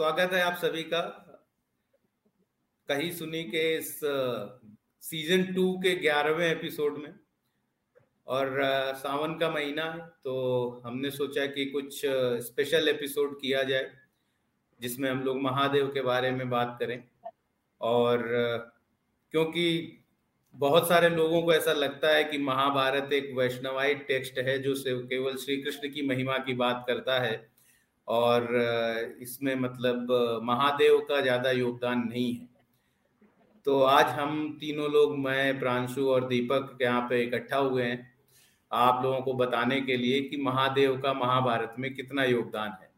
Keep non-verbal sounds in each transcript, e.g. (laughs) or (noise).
स्वागत है आप सभी का। कही सुनी के इस सीज़न टू के ग्यारहवें एपिसोड में। और सावन का महीना है तो हमने सोचा कि कुछ स्पेशल एपिसोड किया जाए, जिसमें हम लोग महादेव के बारे में बात करें। और क्योंकि बहुत सारे लोगों को ऐसा लगता है कि महाभारत एक वैष्णवाइट टेक्स्ट है, जो केवल श्री कृष्ण की महिमा की बात करता है। और इसमें मतलब महादेव का ज़्यादा योगदान नहीं है। तो आज हम तीनों लोग, मैं, प्रांशु और दीपक के यहाँ पे इकट्ठा हुए हैं, आप लोगों को बताने के लिए कि महादेव का महाभारत में कितना योगदान है।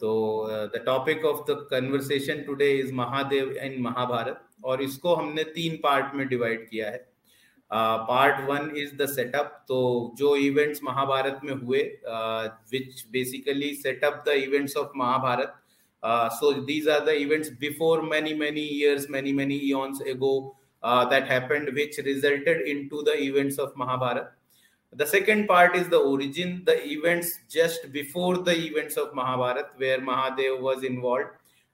तो the topic of the conversation today is Mahadev in Mahabharat, और इसको हमने तीन पार्ट में डिवाइड किया है। Part one is the setup तो जो इवेंट्स महाभारत में हुए which basically setup the events of Mahabharat so these are the events before many many years many many eons एगो that happened which resulted into the events of mahabharat the second part is the origin the events just before the events of mahabharat where mahadev was involved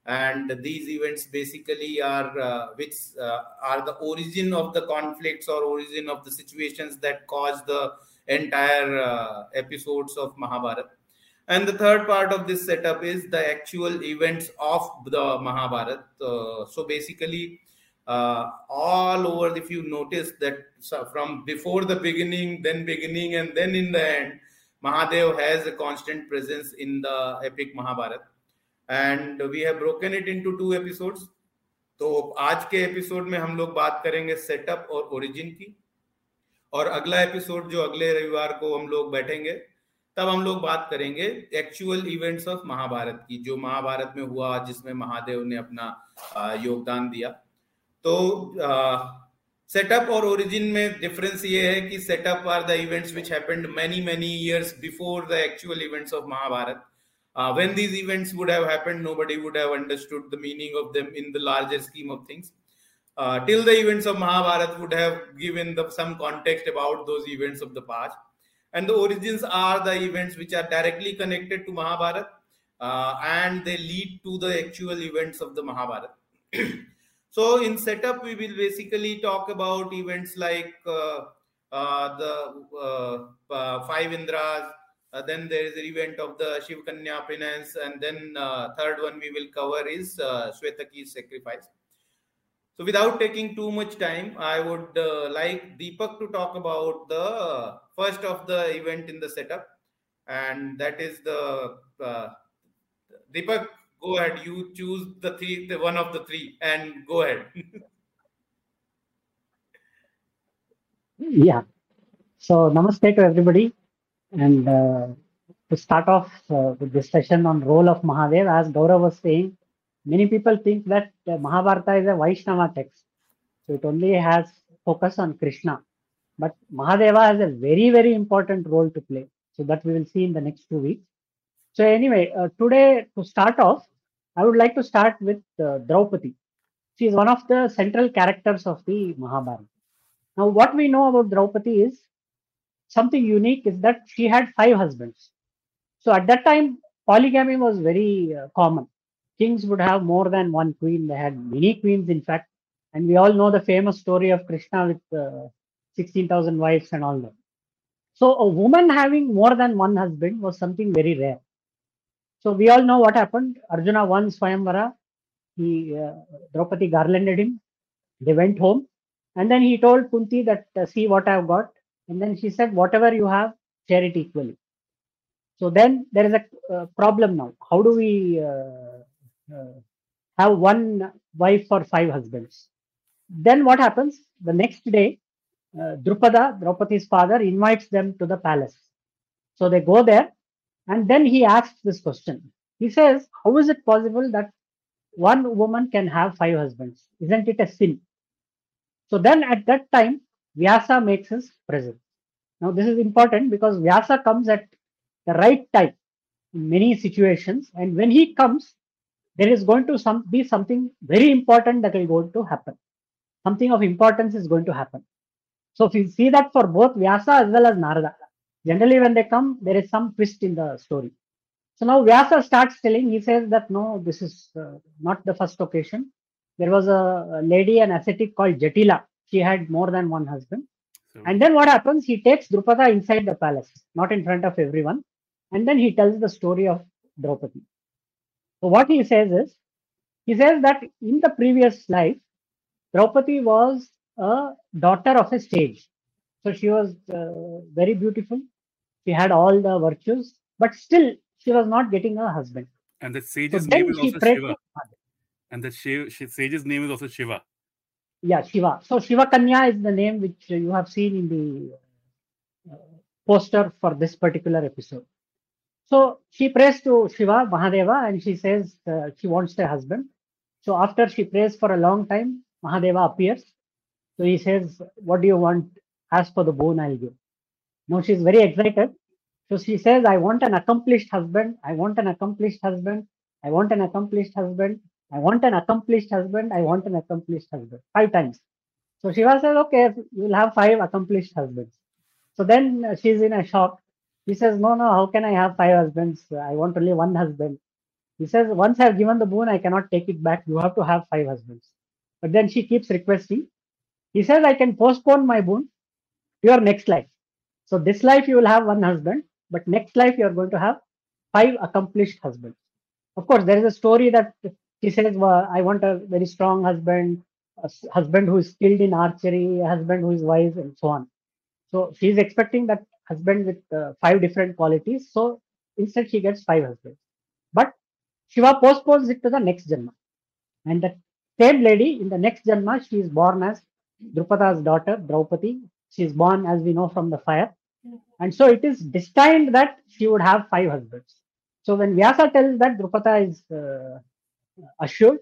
and these events basically are uh, which uh, are the origin of the conflicts or origin of the situations that cause the entire uh, episodes of mahabharata and the third part of this setup is the actual events of the mahabharata uh, so basically uh, all over if you notice that from before the beginning then beginning and then in the end mahadev has a constant presence in the epic mahabharata and we have broken it into two episodes तो आज के episode में हम लोग बात करेंगे setup और origin की। और अगला एपिसोड जो अगले रविवार को हम लोग बैठेंगे, तब हम लोग बात करेंगे एक्चुअल इवेंट्स ऑफ़ महाभारत की, जो महाभारत में हुआ, जिसमें महादेव ने अपना योगदान दिया। तो सेटअप और ओरिजिन में डिफरेंस ये है कि setup are the events which happened many many years before the actual events of Mahabharat. Uh, when these events would have happened, nobody would have understood the meaning of them in the larger scheme of things. Uh, till the events of Mahabharata would have given the, some context about those events of the past. And the origins are the events which are directly connected to Mahabharata uh, and they lead to the actual events of the Mahabharata. (clears throat) so, in setup, we will basically talk about events like uh, uh, the uh, five Indras, uh, then there is an event of the Shiv Kanya penance, and then uh, third one we will cover is uh, Swetaki's sacrifice. So, without taking too much time, I would uh, like Deepak to talk about the first of the event in the setup, and that is the uh, Deepak. Go ahead. You choose the three, the one of the three, and go ahead. (laughs) yeah. So, namaste to everybody. And uh, to start off uh, with this session on role of Mahadev, as Gaurav was saying, many people think that uh, Mahabharata is a Vaishnava text. So it only has focus on Krishna. But Mahadeva has a very, very important role to play. So that we will see in the next two weeks. So anyway, uh, today to start off, I would like to start with uh, Draupadi. She is one of the central characters of the Mahabharata. Now, what we know about Draupadi is something unique is that she had five husbands. So at that time, polygamy was very uh, common. Kings would have more than one queen. They had many queens, in fact. And we all know the famous story of Krishna with uh, 16,000 wives and all that. So a woman having more than one husband was something very rare. So we all know what happened. Arjuna won Swayamvara. He, uh, Draupadi garlanded him. They went home. And then he told Kunti that, uh, see what I've got and then she said, whatever you have, share it equally. So then there is a uh, problem now. How do we uh, uh, have one wife for five husbands? Then what happens? The next day, uh, Drupada, Draupadi's father, invites them to the palace. So they go there, and then he asks this question. He says, How is it possible that one woman can have five husbands? Isn't it a sin? So then at that time, Vyasa makes his presence. Now, this is important because Vyasa comes at the right time in many situations, and when he comes, there is going to some, be something very important that is going to happen. Something of importance is going to happen. So, if you see that for both Vyasa as well as Narada, generally when they come, there is some twist in the story. So now Vyasa starts telling, he says that no, this is uh, not the first occasion. There was a, lady, an ascetic called Jatila. She had more than one husband. So, and then what happens? He takes Drupada inside the palace, not in front of everyone. And then he tells the story of Draupadi. So what he says is, he says that in the previous life, Draupadi was a daughter of a sage. So she was uh, very beautiful. She had all the virtues, but still she was not getting a husband. And the sage's so name is also Shiva. And the sage's name is also Shiva. Yeah, Shiva. So Shiva Kanya is the name which you have seen in the uh, poster for this particular episode. So she prays to Shiva, Mahadeva, and she says uh, she wants a husband. So after she prays for a long time, Mahadeva appears. So he says, What do you want? Ask for the boon I'll give. Now she's very excited. So she says, I want an accomplished husband. I want an accomplished husband. I want an accomplished husband. I want an accomplished husband. I want an accomplished husband. Five times. So Shiva says, okay, you will have five accomplished husbands. So then uh, she's in a shock. He says, no, no, how can I have five husbands? I want only one husband. He says, once I've given the boon, I cannot take it back. You have to have five husbands. But then she keeps requesting. He says, I can postpone my boon to your next life. So this life you will have one husband, but next life you are going to have five accomplished husbands. Of course, there is a story that he says, well, I want a very strong husband, a husband who is skilled in archery, a husband who is wise, and so on. So she's expecting that husband with uh, five different qualities. So instead, she gets five husbands. But Shiva postpones it to the next Janma. And the same lady in the next Janma, she is born as Drupada's daughter, Draupadi. She is born, as we know, from the fire. And so it is destined that she would have five husbands. So when Vyasa tells that Drupada is uh, Uh, assured.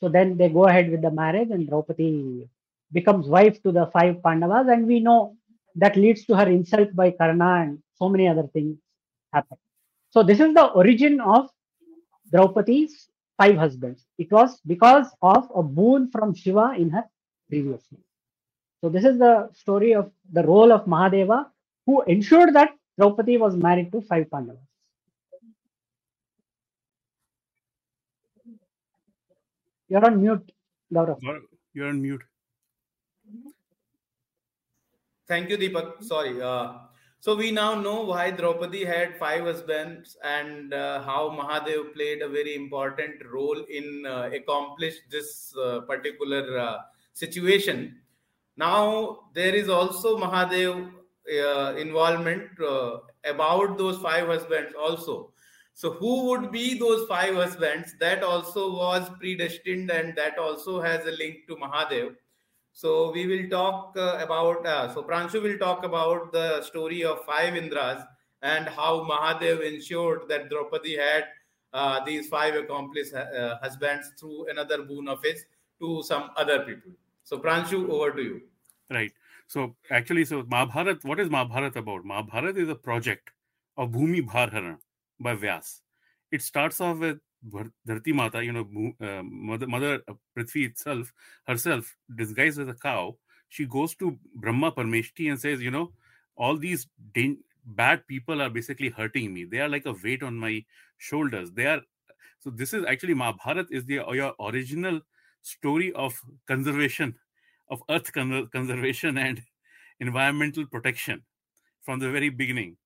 So then they go ahead with the marriage, and Draupadi becomes wife to the five Pandavas, and we know that leads to her insult by Karna, and so many other things happen. So this is the origin of Draupadi's five husbands. It was because of a boon from Shiva in her previous life. So this is the story of the role of Mahadeva, who ensured that Draupadi was married to five Pandavas. You're on mute, Gaurav. You're on mute. Thank you, Deepak. Sorry. Uh, so we now know why Draupadi had five husbands and uh, how Mahadev played a very important role in uh, accomplish this uh, particular uh, situation. Now there is also Mahadev uh, involvement uh, about those five husbands also. So, who would be those five husbands? That also was predestined, and that also has a link to Mahadev. So, we will talk uh, about. Uh, so, Pranshu will talk about the story of five Indras and how Mahadev ensured that Draupadi had uh, these five accomplished uh, husbands through another boon of his to some other people. So, Pranshu, over to you. Right. So, actually, so Mahabharat, what is Mahabharat about? Mahabharat is a project of Bhumi Bharharan by Vyas. It starts off with Dharti Mata, you know, uh, Mother, Mother Prithvi itself, herself, disguised as a cow. She goes to Brahma Parmeshti and says, you know, all these bad people are basically hurting me. They are like a weight on my shoulders. They are. So this is actually Mahabharat is the your original story of conservation, of earth conservation and (laughs) environmental protection from the very beginning.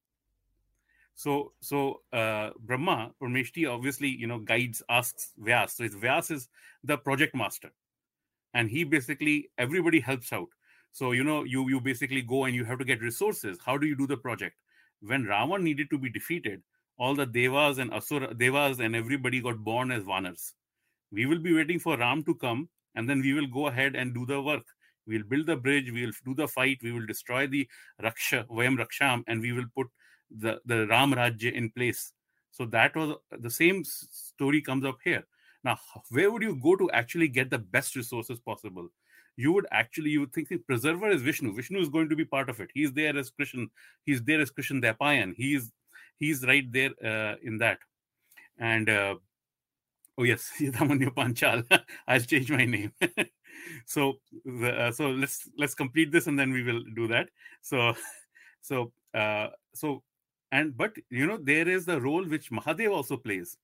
So, so uh, Brahma, Parmeshti obviously, you know, guides, asks Vyas. So, Vyas is the project master, and he basically everybody helps out. So, you know, you you basically go and you have to get resources. How do you do the project? When Ravan needed to be defeated, all the devas and asura devas and everybody got born as vanars. We will be waiting for Ram to come, and then we will go ahead and do the work. We'll build the bridge. We'll do the fight. We will destroy the Raksha, Vayam Raksham, and we will put the, the Ram Rajya in place. So that was the same story comes up here. Now, where would you go to actually get the best resources possible? You would actually, you would think the preserver is Vishnu. Vishnu is going to be part of it. He's there as Krishna. He's there as Krishna Dvaipayan. He's he's right there uh, in that. And uh, oh yes, (laughs) Yudhamanyu Panchal. (laughs) I'll change my name. (laughs) so uh, so let's let's complete this and then we will do that. So so uh, so And but you know, there is the role which Mahadev also plays.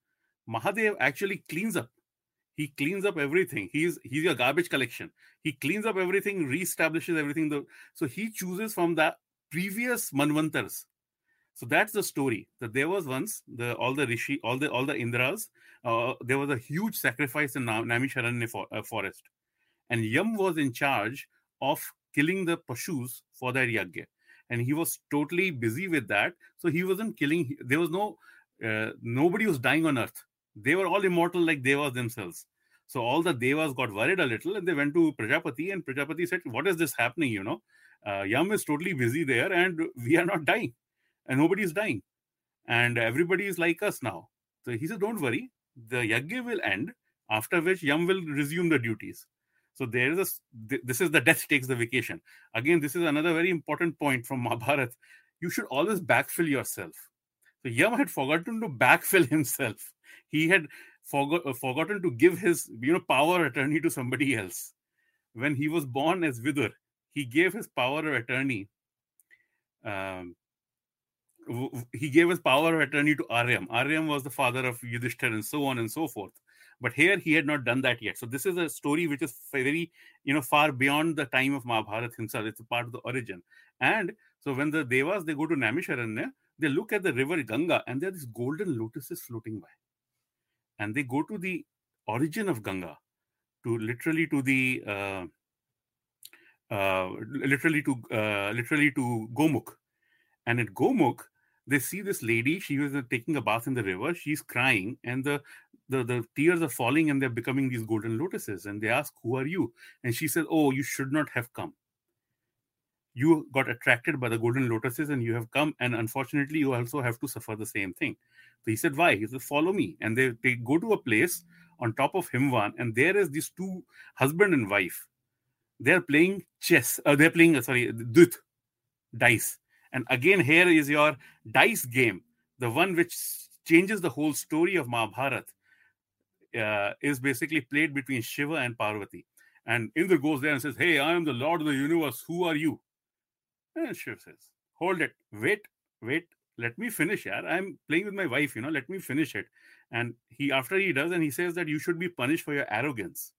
Mahadev actually cleans up. He cleans up everything. He's he's your garbage collection. He cleans up everything, reestablishes everything. So he chooses from the previous manvantars. So that's the story. That there was once the all the rishi, all the all the Indras. Uh, there was a huge sacrifice in Naimisharanya for, uh, forest, and Yam was in charge of killing the pashus for their yagya and he was totally busy with that. So he wasn't killing there was no uh, nobody was dying on earth. They were all immortal like devas themselves. So all the devas got worried a little and they went to prajapati and prajapati said what is this happening you know? Uh, yam is totally busy there and we are not dying and nobody is dying and everybody is like us now. So he said don't worry. The yagya will end after which yam will resume the duties so there is a this is the death takes the vacation. Again, this is another very important point from (laughs) Mahabharat. You should always backfill yourself. So Yam had forgotten to backfill himself. He had forgot, uh, forgotten to give his you know power attorney to somebody else. When he was born as Vidur, he gave his power of attorney. Um, he gave his power of attorney to Aryam. Aryam was the father of Yudhishthir and so on and so forth but here he had not done that yet. So this is a story which is very you know far beyond the time of mahabharat himself. It's a part of the origin. And so when the devas they go to naimisharanya they look at the river ganga and there are these golden lotuses floating by. And they go to the origin of ganga to literally to the uh, uh, literally to uh, literally to gomukh. And at gomukh they see this lady she was uh, taking a bath in the river. She's crying and the the, the tears are falling and they're becoming these golden lotuses. And they ask, Who are you? And she says, Oh, you should not have come. You got attracted by the golden lotuses and you have come. And unfortunately, you also have to suffer the same thing. So he said, Why? He said, Follow me. And they, they go to a place on top of Himvan, and there is these two husband and wife. They're playing chess. Uh, they're playing, uh, sorry, dut, dice. And again, here is your dice game, the one which changes the whole story of Mahabharata uh, is basically played between Shiva and Parvati. And Indra goes there and says, Hey, I am the Lord of the universe. Who are you? And Shiva says, Hold it. Wait, wait. Let me finish, yeah. I'm playing with my wife, you know, let me finish it. And he, after he does, and he says that you should be punished for your arrogance.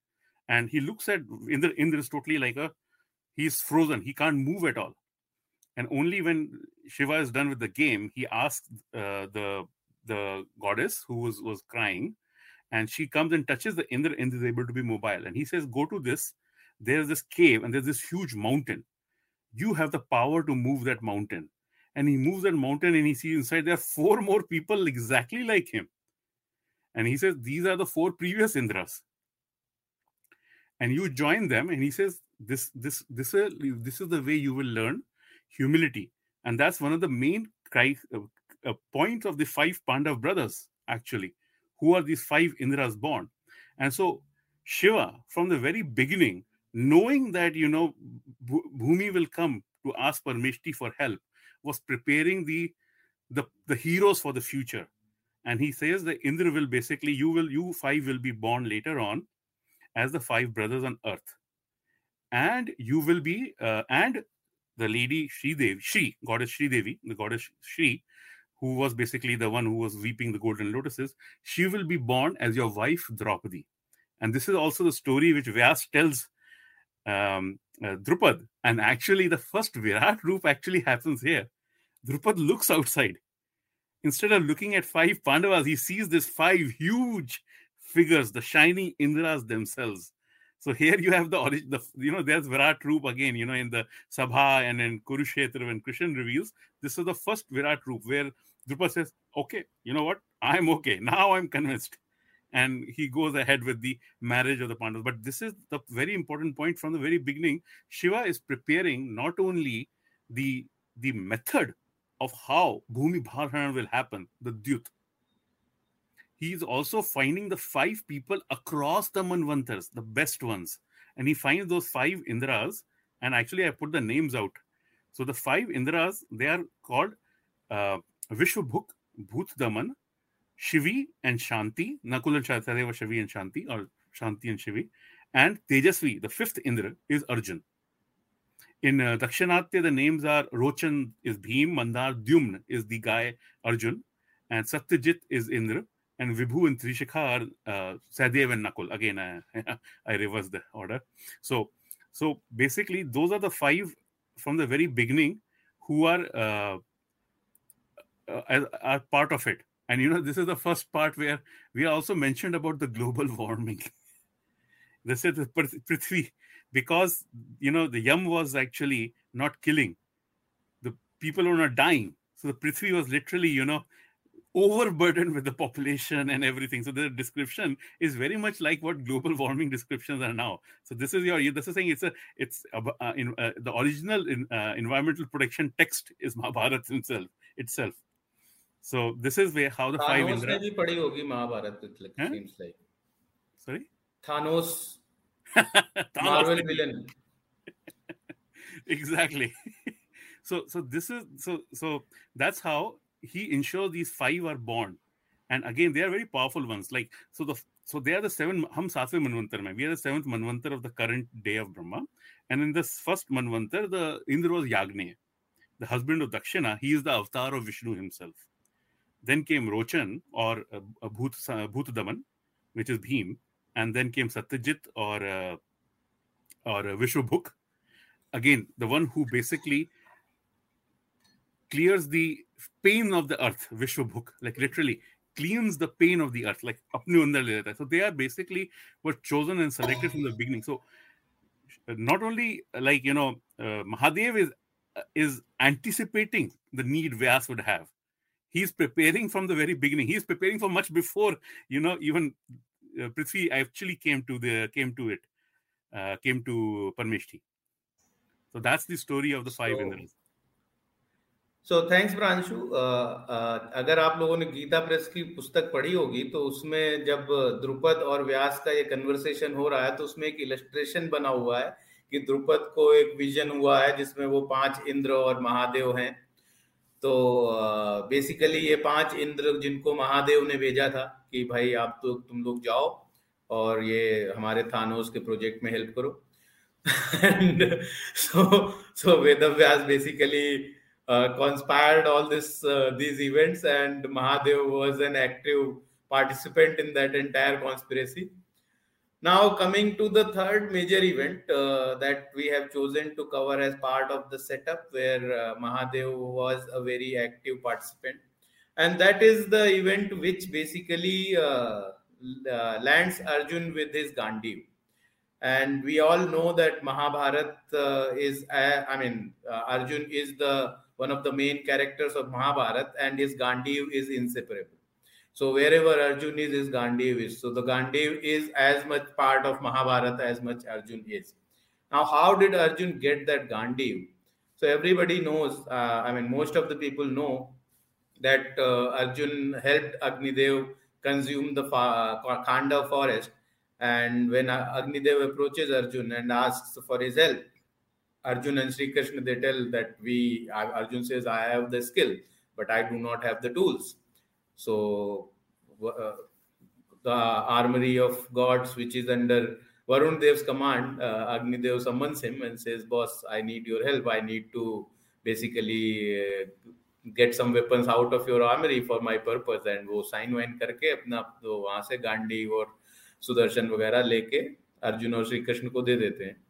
And he looks at Indra, Indra is totally like a, he's frozen. He can't move at all. And only when Shiva is done with the game, he asks uh, the the goddess who was was crying and she comes and touches the Indra. Indra is able to be mobile. And he says, Go to this. There's this cave and there's this huge mountain. You have the power to move that mountain. And he moves that mountain and he sees inside there are four more people exactly like him. And he says, These are the four previous Indras. And you join them, and he says, This, this, this, uh, this is the way you will learn humility. And that's one of the main cri- uh, uh, points of the five Pandav brothers, actually who are these five Indras born? And so Shiva, from the very beginning, knowing that you know Bhumi will come to ask Parmeshti for help, was preparing the the, the heroes for the future. And he says that Indra will basically, you will, you five will be born later on as the five brothers on earth. And you will be, uh, and the lady Shri Devi, Shri, goddess Shri Devi, the goddess Shri, who was basically the one who was weeping the golden lotuses, she will be born as your wife Draupadi. And this is also the story which Vyas tells um, uh, Drupad. And actually, the first Virat Roop actually happens here. Drupad looks outside. Instead of looking at five Pandavas, he sees these five huge figures, the shining Indras themselves. So here you have the origin, the, you know, there's Virat Roop again, you know, in the Sabha and in Kurukshetra when Krishna reveals. This is the first Virat Roop where Drupad says, okay, you know what? I'm okay. Now I'm convinced. And he goes ahead with the marriage of the Pandavas. But this is the very important point from the very beginning. Shiva is preparing not only the, the method of how Bhumi Bharana will happen, the Dyut. He is also finding the five people across the Manvantars, the best ones. And he finds those five Indras. And actually, I put the names out. So the five Indras, they are called uh, Vishwabhuk, Bhut Daman, Shivi and Shanti, Nakul and Sahadeva Shivi and Shanti, or Shanti and Shivi, and Tejasvi, the fifth Indra, is Arjun. in uh, Dakshinatya, the names are Rochan is Bhim, Mandar Dyumn is the guy Arjun, and Satyajit is Indra, and Vibhu and Trishikha are uh, Sadev and Nakul. Again, I, (laughs) I reverse the order. So, so basically, those are the five from the very beginning who are uh, uh, are part of it. And you know, this is the first part where we also mentioned about the global (laughs) warming. this is the Prithvi, because you know the Yam was actually not killing, the people were not dying. So the Prithvi was literally, you know, overburdened with the population and everything. So the description is very much like what global warming descriptions are now. So this is your this is saying it's a it's a, uh, in, uh, the original in, uh, environmental protection text is (laughs) Mahabharata itself itself. So this is where how the Thanos five Indra. ने भी पढ़ी होगी Mahabharat it like, Huh? seems like Sorry, Thanos (laughs) Thanos Marvel did- villain. (laughs) exactly (laughs) so so this is so so that's how he ensures these five are born and again they are very powerful ones like so the so they are the seven hum satve manvantar mein. we are the seventh manvantar of the current day of brahma and in this first manvantar the indra was yagneya the husband of dakshina he is the avatar of vishnu himself then came rochan or uh, bhut uh, bhutadaman which is bhim and then came satyajit or uh, or uh, vishwabhuk again the one who basically clears the pain of the earth vishwabhuk like literally cleans the pain of the earth like so they are basically were chosen and selected from the beginning. So not only like you know uh, mahadev is uh, is anticipating the need vyas would have he's preparing from the very beginning he's preparing for much before you know even uh, prithvi actually came to the came to it uh, came to parmeshti so that's the story of the five So- Indras. So thanks Pranshu अगर आप लोगों ने Gita press की पुस्तक पढ़ी होगी तो उसमें जब द्रुपद और व्यास का ये कन्वर्सेशन हो रहा है तो उसमें एक इलस्ट्रेशन बना हुआ है कि द्रुपद को एक विजन हुआ है जिसमें वो पाँच इंद्र और महादेव हैं तो बेसिकली ये पाँच इंद्र जिनको महादेव ने भेजा था कि भाई आप तो तुम लोग जाओ और ये हमारे थानोस के प्रोजेक्ट में हेल्प करो। And so so Vedvyas basically conspired all this this events and Mahadev was an active participant in that entire conspiracy now coming to the third major event uh, that we have chosen to cover as part of the setup where uh, mahadev was a very active participant and that is the event which basically uh, uh, lands arjun with his gandiv and we all know that mahabharat uh, is uh, i mean arjun is the one of the main characters of Mahabharat, and his Gandiv is inseparable. So wherever Arjun is, his Gandiv is. So the Gandiv is as much part of Mahabharata as much Arjun is. Now, how did Arjun get that Gandiv? So everybody knows. Uh, I mean, most of the people know that uh, Arjun helped Agnidev consume the fa- uh, forest, and when uh, Agnidev approaches Arjun and asks for his help, Arjun and Sri Krishna they tell that we Arjun says I have the skill, but I do not have the tools. So uh, the armory of gods, which is under Varun Dev's command, uh, Agni Dev summons him and says, "Boss, I need your help. I need to basically uh, get some weapons out of your armory for my purpose." And वो sign वाइन करके अपना तो वहाँ से गांडी और सुदर्शन वगैरह लेके अर्जुन और श्री कृष्ण को दे देते हैं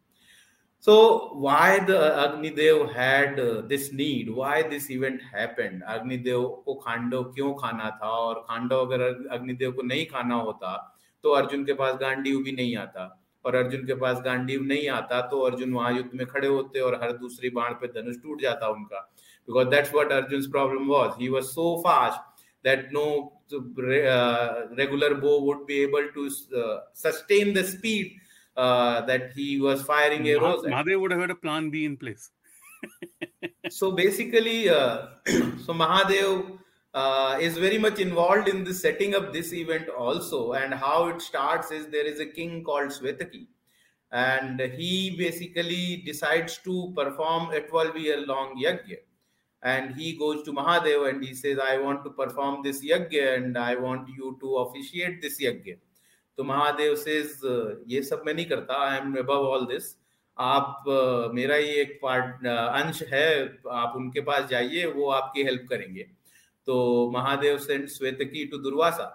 so why the Agnidev had uh, this need? Why this event happened? Agnidev को खांडव क्यों खाना था और खांडव अगर अग्निदेव को नहीं खाना होता तो अर्जुन के पास गांडीव भी नहीं आता और अर्जुन के पास गांडीव नहीं आता तो अर्जुन वहाँ युद्ध में खड़े होते और हर दूसरी बाण पे धनुष टूट जाता उनका because that's what Arjun problem was he was so fast that no uh, regular bow would be able to uh, sustain the speed uh, that he was firing arrows. Mahadev would have had a plan B in place. (laughs) so basically, uh, (clears throat) so Mahadev uh, is very much involved in the setting up this event also. And how it starts is there is a king called Svetaki, and he basically decides to perform a 12 year long yajna. And he goes to Mahadev and he says, I want to perform this yajna and I want you to officiate this yajna. तो महादेव से ये सब मैं नहीं करता I am above all this आप मेरा ही एक पार्ट अंश है आप उनके पास जाइए वो आपकी हेल्प करेंगे तो Mahadev sent Shvetaki to Durvasa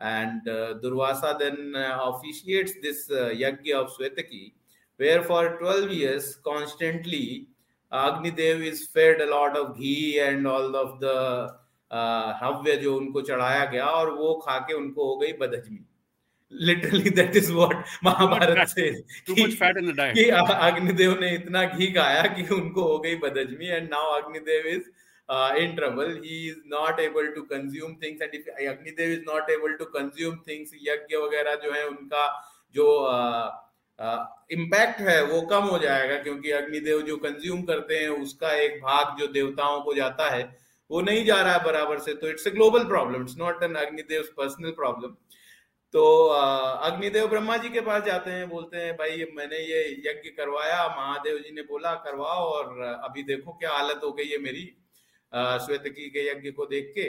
uh, uh, officiates this uh, yajna of Svetaki, where for 12 years constantly Agnidev is fed a lot of ghee and all of the हव्य जो उनको चढ़ाया गया और वो खा के उनको हो गई बदहजमी literally that is what Mahabharat से कि अग्निदेव ने इतना घी खाया कि उनको हो गई बदहजमी and now Agnidev is uh, in trouble. He is not able to consume things and if Agnidev is not able to consume things यज्ञ वगैरह जो है उनका जो इम्पैक्ट है वो कम हो जाएगा क्योंकि अग्निदेव जो कंज्यूम करते हैं उसका एक भाग जो देवताओं को जाता है वो नहीं जा रहा है बराबर से तो it's a global problem it's not an Agnidev personal problem तो अग्निदेव ब्रह्मा जी के पास जाते हैं बोलते हैं भाई मैंने ये यज्ञ करवाया महादेव जी ने बोला करवाओ और अभी देखो क्या हालत हो गई है मेरी श्वेत की के यज्ञ को देख के।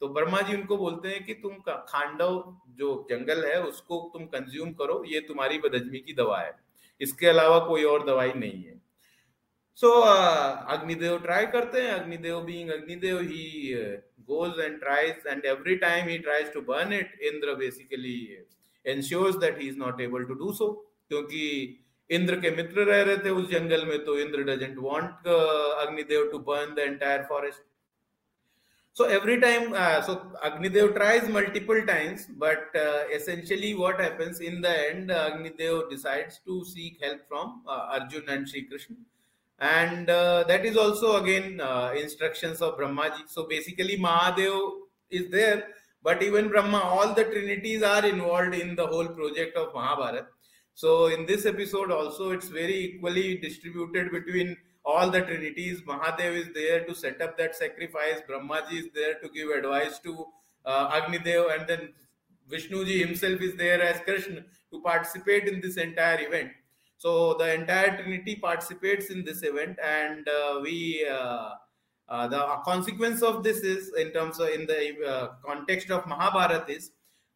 तो ब्रह्मा जी उनको बोलते हैं कि तुम खांडव जो जंगल है उसको तुम कंज्यूम करो ये तुम्हारी बदजमी की दवा है। इसके अलावा कोई और दवाई नहीं है। सो so, अग्निदेव ट्राई करते हैं Agnidev being Agnidev he goes and tries and every time he tries to burn it indra basically ensures that he is not able to do so क्योंकि इंद्र के मित्र रह रहे थे उस जंगल में तो Indra doesn't want Agnidev to burn the entire forest so every time uh, so agnidev tries multiple times but uh, essentially what happens in the end uh, agnidev decides to seek help from uh, arjun and shri krishna and uh, that is also again uh, instructions of brahmaji. So basically mahadev is there but even brahma all the trinities are involved in the whole project of mahabharat. So in this episode also it's very equally distributed between all the trinities. Mahadev is there to set up that sacrifice. Brahmaji is there to give advice to uh, agnidev. And then vishnuji himself is there as krishna to participate in this entire event so the entire Trinity participates in this event, and uh, we uh, uh, the consequence of this is in terms of in the uh, context of Mahabharata is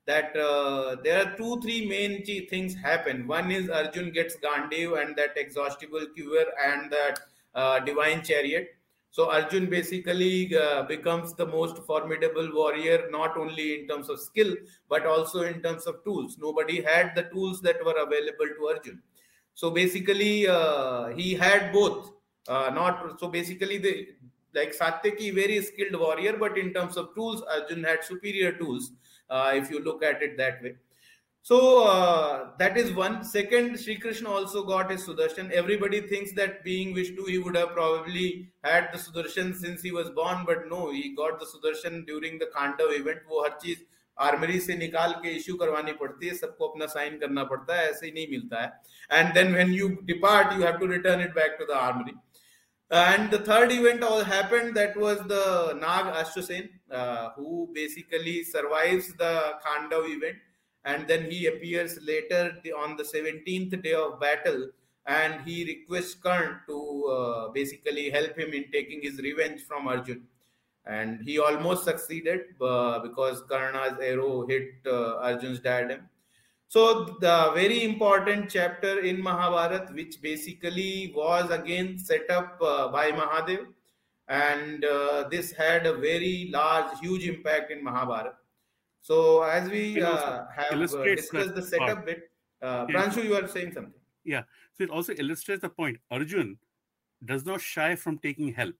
that uh, there are two three main things happen. One is Arjun gets Gandiv and that exhaustible cure and that uh, divine chariot. So Arjun basically becomes the most formidable warrior, not only in terms of skill but also in terms of tools. Nobody had the tools that were available to Arjun so basically uh, he had both uh, not so basically the like satyaki very skilled warrior but in terms of tools arjun had superior tools uh, if you look at it that way so uh, that is one second Sri Krishna also got his Sudarshan. Everybody thinks that being Vishnu, he would have probably had the Sudarshan since he was born, but no, he got the Sudarshan during the Khandav event. वो हर चीज Armoury से निकाल के issue करवानी पड़ती है, सबको अपना साइन करना पड़ता है, ऐसे ही नहीं मिलता है। And then when you depart you have to return it back to the armoury and the third event all happened that was the Naag Ashvasen who basically survives the Khandav event and then he appears later on the seventeenth day of battle and he request Karna to basically help him in taking his revenge from Arjun and he almost succeeded uh, because Karna's arrow hit uh, Arjun's diadem. So the very important chapter in Mahabharat, which basically was again set up uh, by Mahadev, and uh, this had a very large, huge impact in Mahabharat. So as we uh, have uh, discussed the setup part. bit, uh, Pranshu, you are saying something. Yeah, so it also illustrates the point. Arjun does not shy from taking help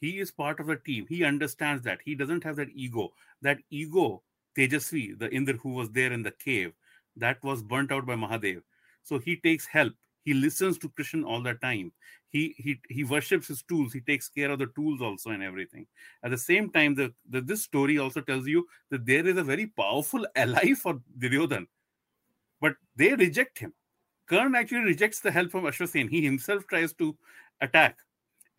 he is part of the team. He understands that. He doesn't have that ego. That ego tejasvi the indra who was there in the cave that was burnt out by mahadev. So he takes help. He listens to krishna all the time. He he he worships his tools. He takes care of the tools also and everything. At the same time the, the this story also tells you that there is a very powerful (laughs) ally for duryodhan. But they reject him. Karn actually rejects the help from Ashwasen. He himself tries to attack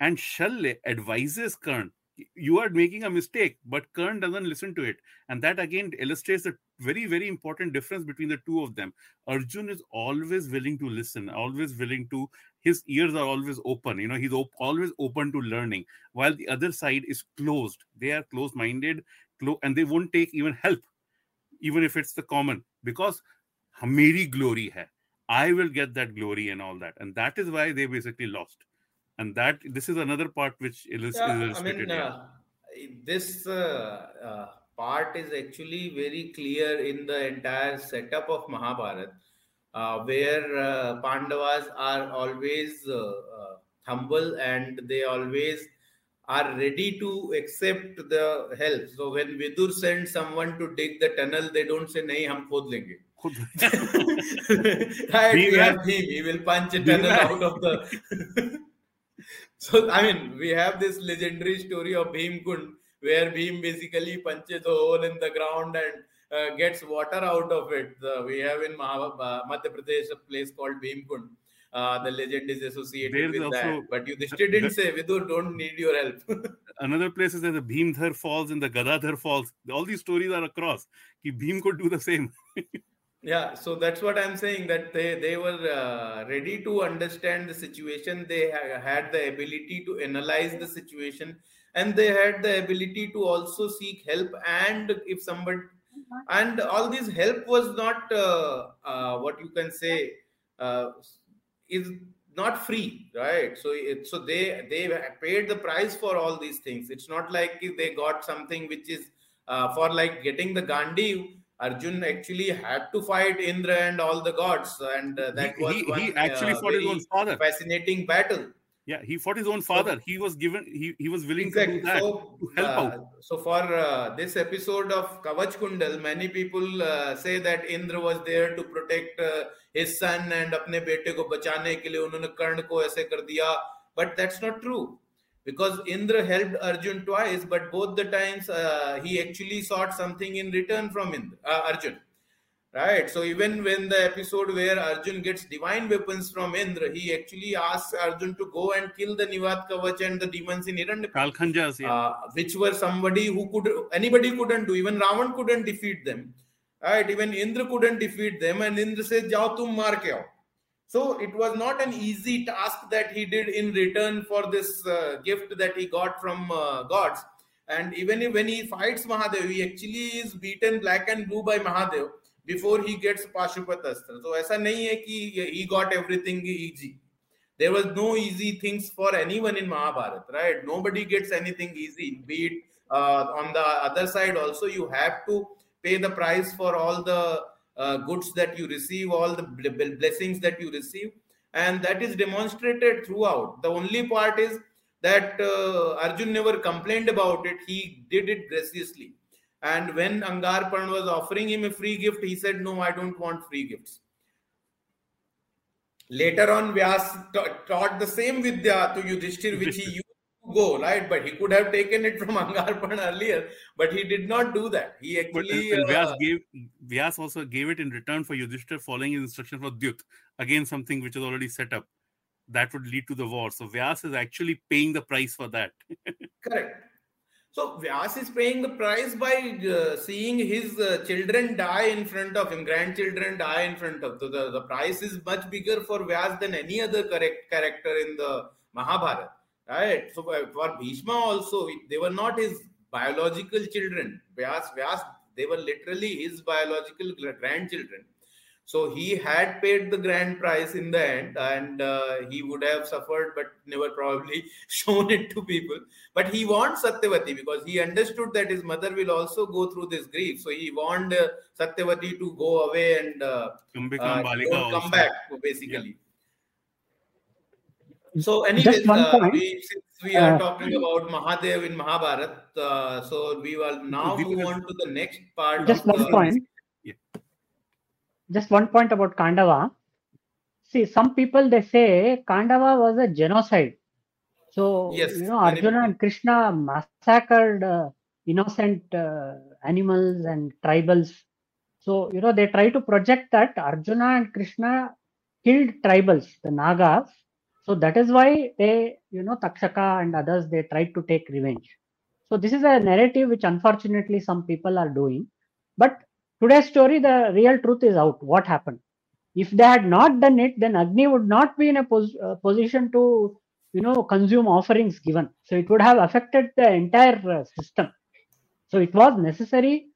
and Shalya advises Karn, you are making a mistake, but Karn doesn't listen to it. And that again illustrates the very, very important difference between the two of them. Arjun is always willing to listen, always willing to, his ears are always open. You know, he's op- always open to learning, while the other side is closed. They are closed minded, clo- and they won't take even help, even if it's the common, because Hamiri glory hai. I will get that glory and all that. And that is why they basically lost. And that this is another part which is Yeah, I illustrated mean, uh, this uh, uh, part is actually very clear in the entire setup of Mahabharata, uh, where uh, Pandavas are always humble and they always are ready to accept the help. So when Vidur sends someone to dig the tunnel, they don't say, "Nahi, hum khod lenge." (laughs) (laughs) right, we Bhim have has- will punch a tunnel out of the. (laughs) (laughs) so I mean, we have this legendary story of Bhim Kund, where Bhim basically punches a hole in the ground and uh, gets water out of it. Uh, we have in Maha- uh, Madhya Pradesh a place called Bhim Kund. Uh, the legend is associated There's with that. But Yudhishthir didn't say, Vidur, don't need your help. (laughs) Another place is that the Bhimdhar falls and the Gadadhar falls. All these stories are across. Ki Bhim could do the same. (laughs) Yeah, so that's what I'm saying that they they were uh, ready to understand the situation. They ha- had the ability to analyze the situation, and they had the ability to also seek help. And if somebody and all this help was not uh, uh, what you can say uh, is not free, right? So it, so they they paid the price for all these things. It's not like they got something which is uh, for like getting the Gandiv. Arjun actually had to fight Indra and all the gods, and uh, that he, was he, one he actually uh, fought his very own father. fascinating battle. Yeah, he fought his own father. He was given. He, he was willing Exactly. to do that. So, to help uh, out. so for uh, this episode of Kavach Kundal, many people uh, say that Indra was there to protect uh, his son and अपने बेटे को बचाने के लिए उन्होंने कर्ण को ऐसे कर दिया. But that's not true. Because Indra helped Arjun twice, but both the times uh, he actually sought something in return from Indra, uh, Arjun. Right. So even when the episode where Arjun gets divine weapons from Indra, he actually asks Arjun to go and kill the Nivat Kavach and the demons in Hiranyakashipu yeah. uh, which were somebody who could anybody couldn't do even ravan couldn't defeat them right even indra couldn't defeat them and indra says jao tum maar ke aao so it was not an easy task that he did in return for this uh, gift that he got from uh, gods and even when he fights mahadev he actually is beaten black and blue by mahadev before he gets pashupat astra so aisa nahi hai ki he got everything easy there was no easy things for anyone in Mahabharata, right? Nobody gets anything easy. Be it uh, on the other side, also you have to pay the price for all the uh, goods that you receive, all the bl- bl- blessings that you receive, and that is demonstrated throughout. The only part is that uh, Arjun never complained about it; he did it graciously. And when Angarpan was offering him a free gift, he said, "No, I don't want free gifts." Later on, Vyas ta- taught the same Vidya to Yudhishthir, which he used to go, right? But he could have taken it from (laughs) Angarpan earlier, but he did not do that. He But actually. uh, Vyas gave Vyas also gave it in return for Yudhishthir following his instruction for Dyut. Again, something which is already set up. That would lead to the war. So Vyas is actually paying the price for that. (laughs) Correct. So Vyas is paying the price by uh, seeing his uh, children die in front of him, grandchildren die in front of. So the, the price is much bigger for Vyas than any other correct character in the Mahabharata, right? So for, Bhishma also, they were not his biological children. Vyas, Vyas, they were literally his biological grandchildren. So he had paid the grand price in the end, and uh, he would have suffered, but never probably (laughs) shown it to people. But he warned Satyavati because he understood that his mother will also go through this grief. So he warned uh, Satyavati to go away and uh, uh, don't come back, basically. So, anyways, uh, we, since we are Uh, talking about Mahadev in Mahabharat, uh, so we will now We move will- on to the next part. Just of one the, point. Yeah. Just one point about Kandava. See, some people they say Kandava was a genocide. So Yes, you know, Arjuna and Krishna massacred uh, innocent uh, animals and tribals. So you know, they try to project that Arjuna and Krishna killed tribals, the Nagas. So that is why they, you know, Takshaka and others they tried to take revenge. So this is a narrative which unfortunately some people are doing. But today's story, the real truth is out. What happened? If they had not done it, then Agni would not be in a pos- uh, position to, you know, consume offerings given. So it would have affected the entire uh, system. So it was necessary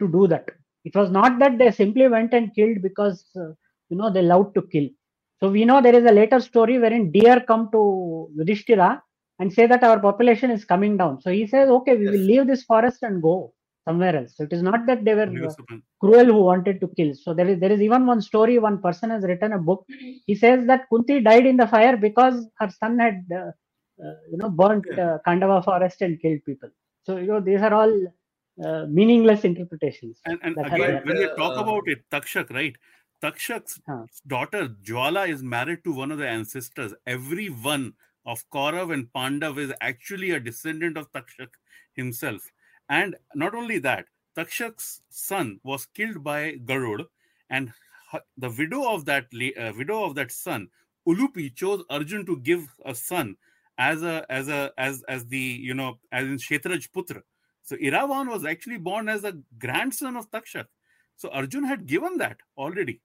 to do that. It was not that they simply went and killed because uh, you know, they loved to kill. So we know there is a later story wherein deer come to Yudhishthira and say that our population is coming down. So he says, okay, we Yes. will leave this forest and go somewhere else. So it is not that they were uh, cruel who wanted to kill. So there is there is even one story. One person has written a book. He says that Kunti died in the fire because her son had uh, uh, you know burnt uh, Khandava forest and killed people. So you know these are all uh, meaningless interpretations. And, and again, when we uh, talk uh, about it, Takshak, right? Takshak's Huh. daughter Jwala is married to one of the ancestors. Every one of Kaurav and Pandav is actually a descendant of Takshak himself. And not only that, Takshak's son was killed by Garud, and the widow of that uh, widow of that son, Ulupi, chose Arjun to give a son as a as a as as the you know as in Kshetraj Putra. So Iravan was actually born as a grandson of Takshak. So Arjun had given that already,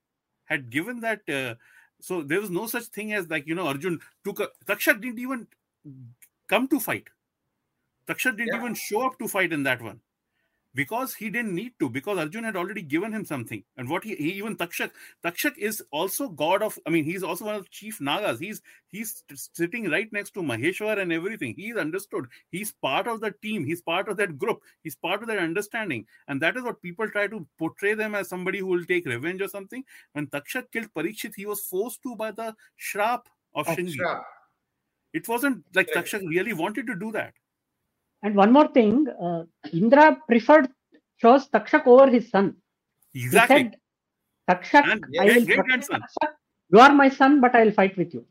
had given that. Uh, so there was no such thing as like you know Arjun took a Takshak didn't even come to fight. Takshak didn't Yeah. even show up to fight in that one because he didn't need to because Arjun had already given him something. And what he, he even Takshak Takshak is also god of. I mean, he's also one of the chief nagas. He's he's sitting right next to Maheshwar and everything. He's understood. He's part of the team. He's part of that group. He's part of that understanding. And that is what people try to portray them as somebody who will take revenge or something. When Takshak killed Parikshit, he was forced to by the shrap of Of Shringi. It wasn't like. Takshak really wanted to do that. And one more thing, uh, Indra preferred chose Takshak over his son. Exactly. He said, Takshak, And I great- will great protect grandson. Takshak. You are my son, but I will fight with you.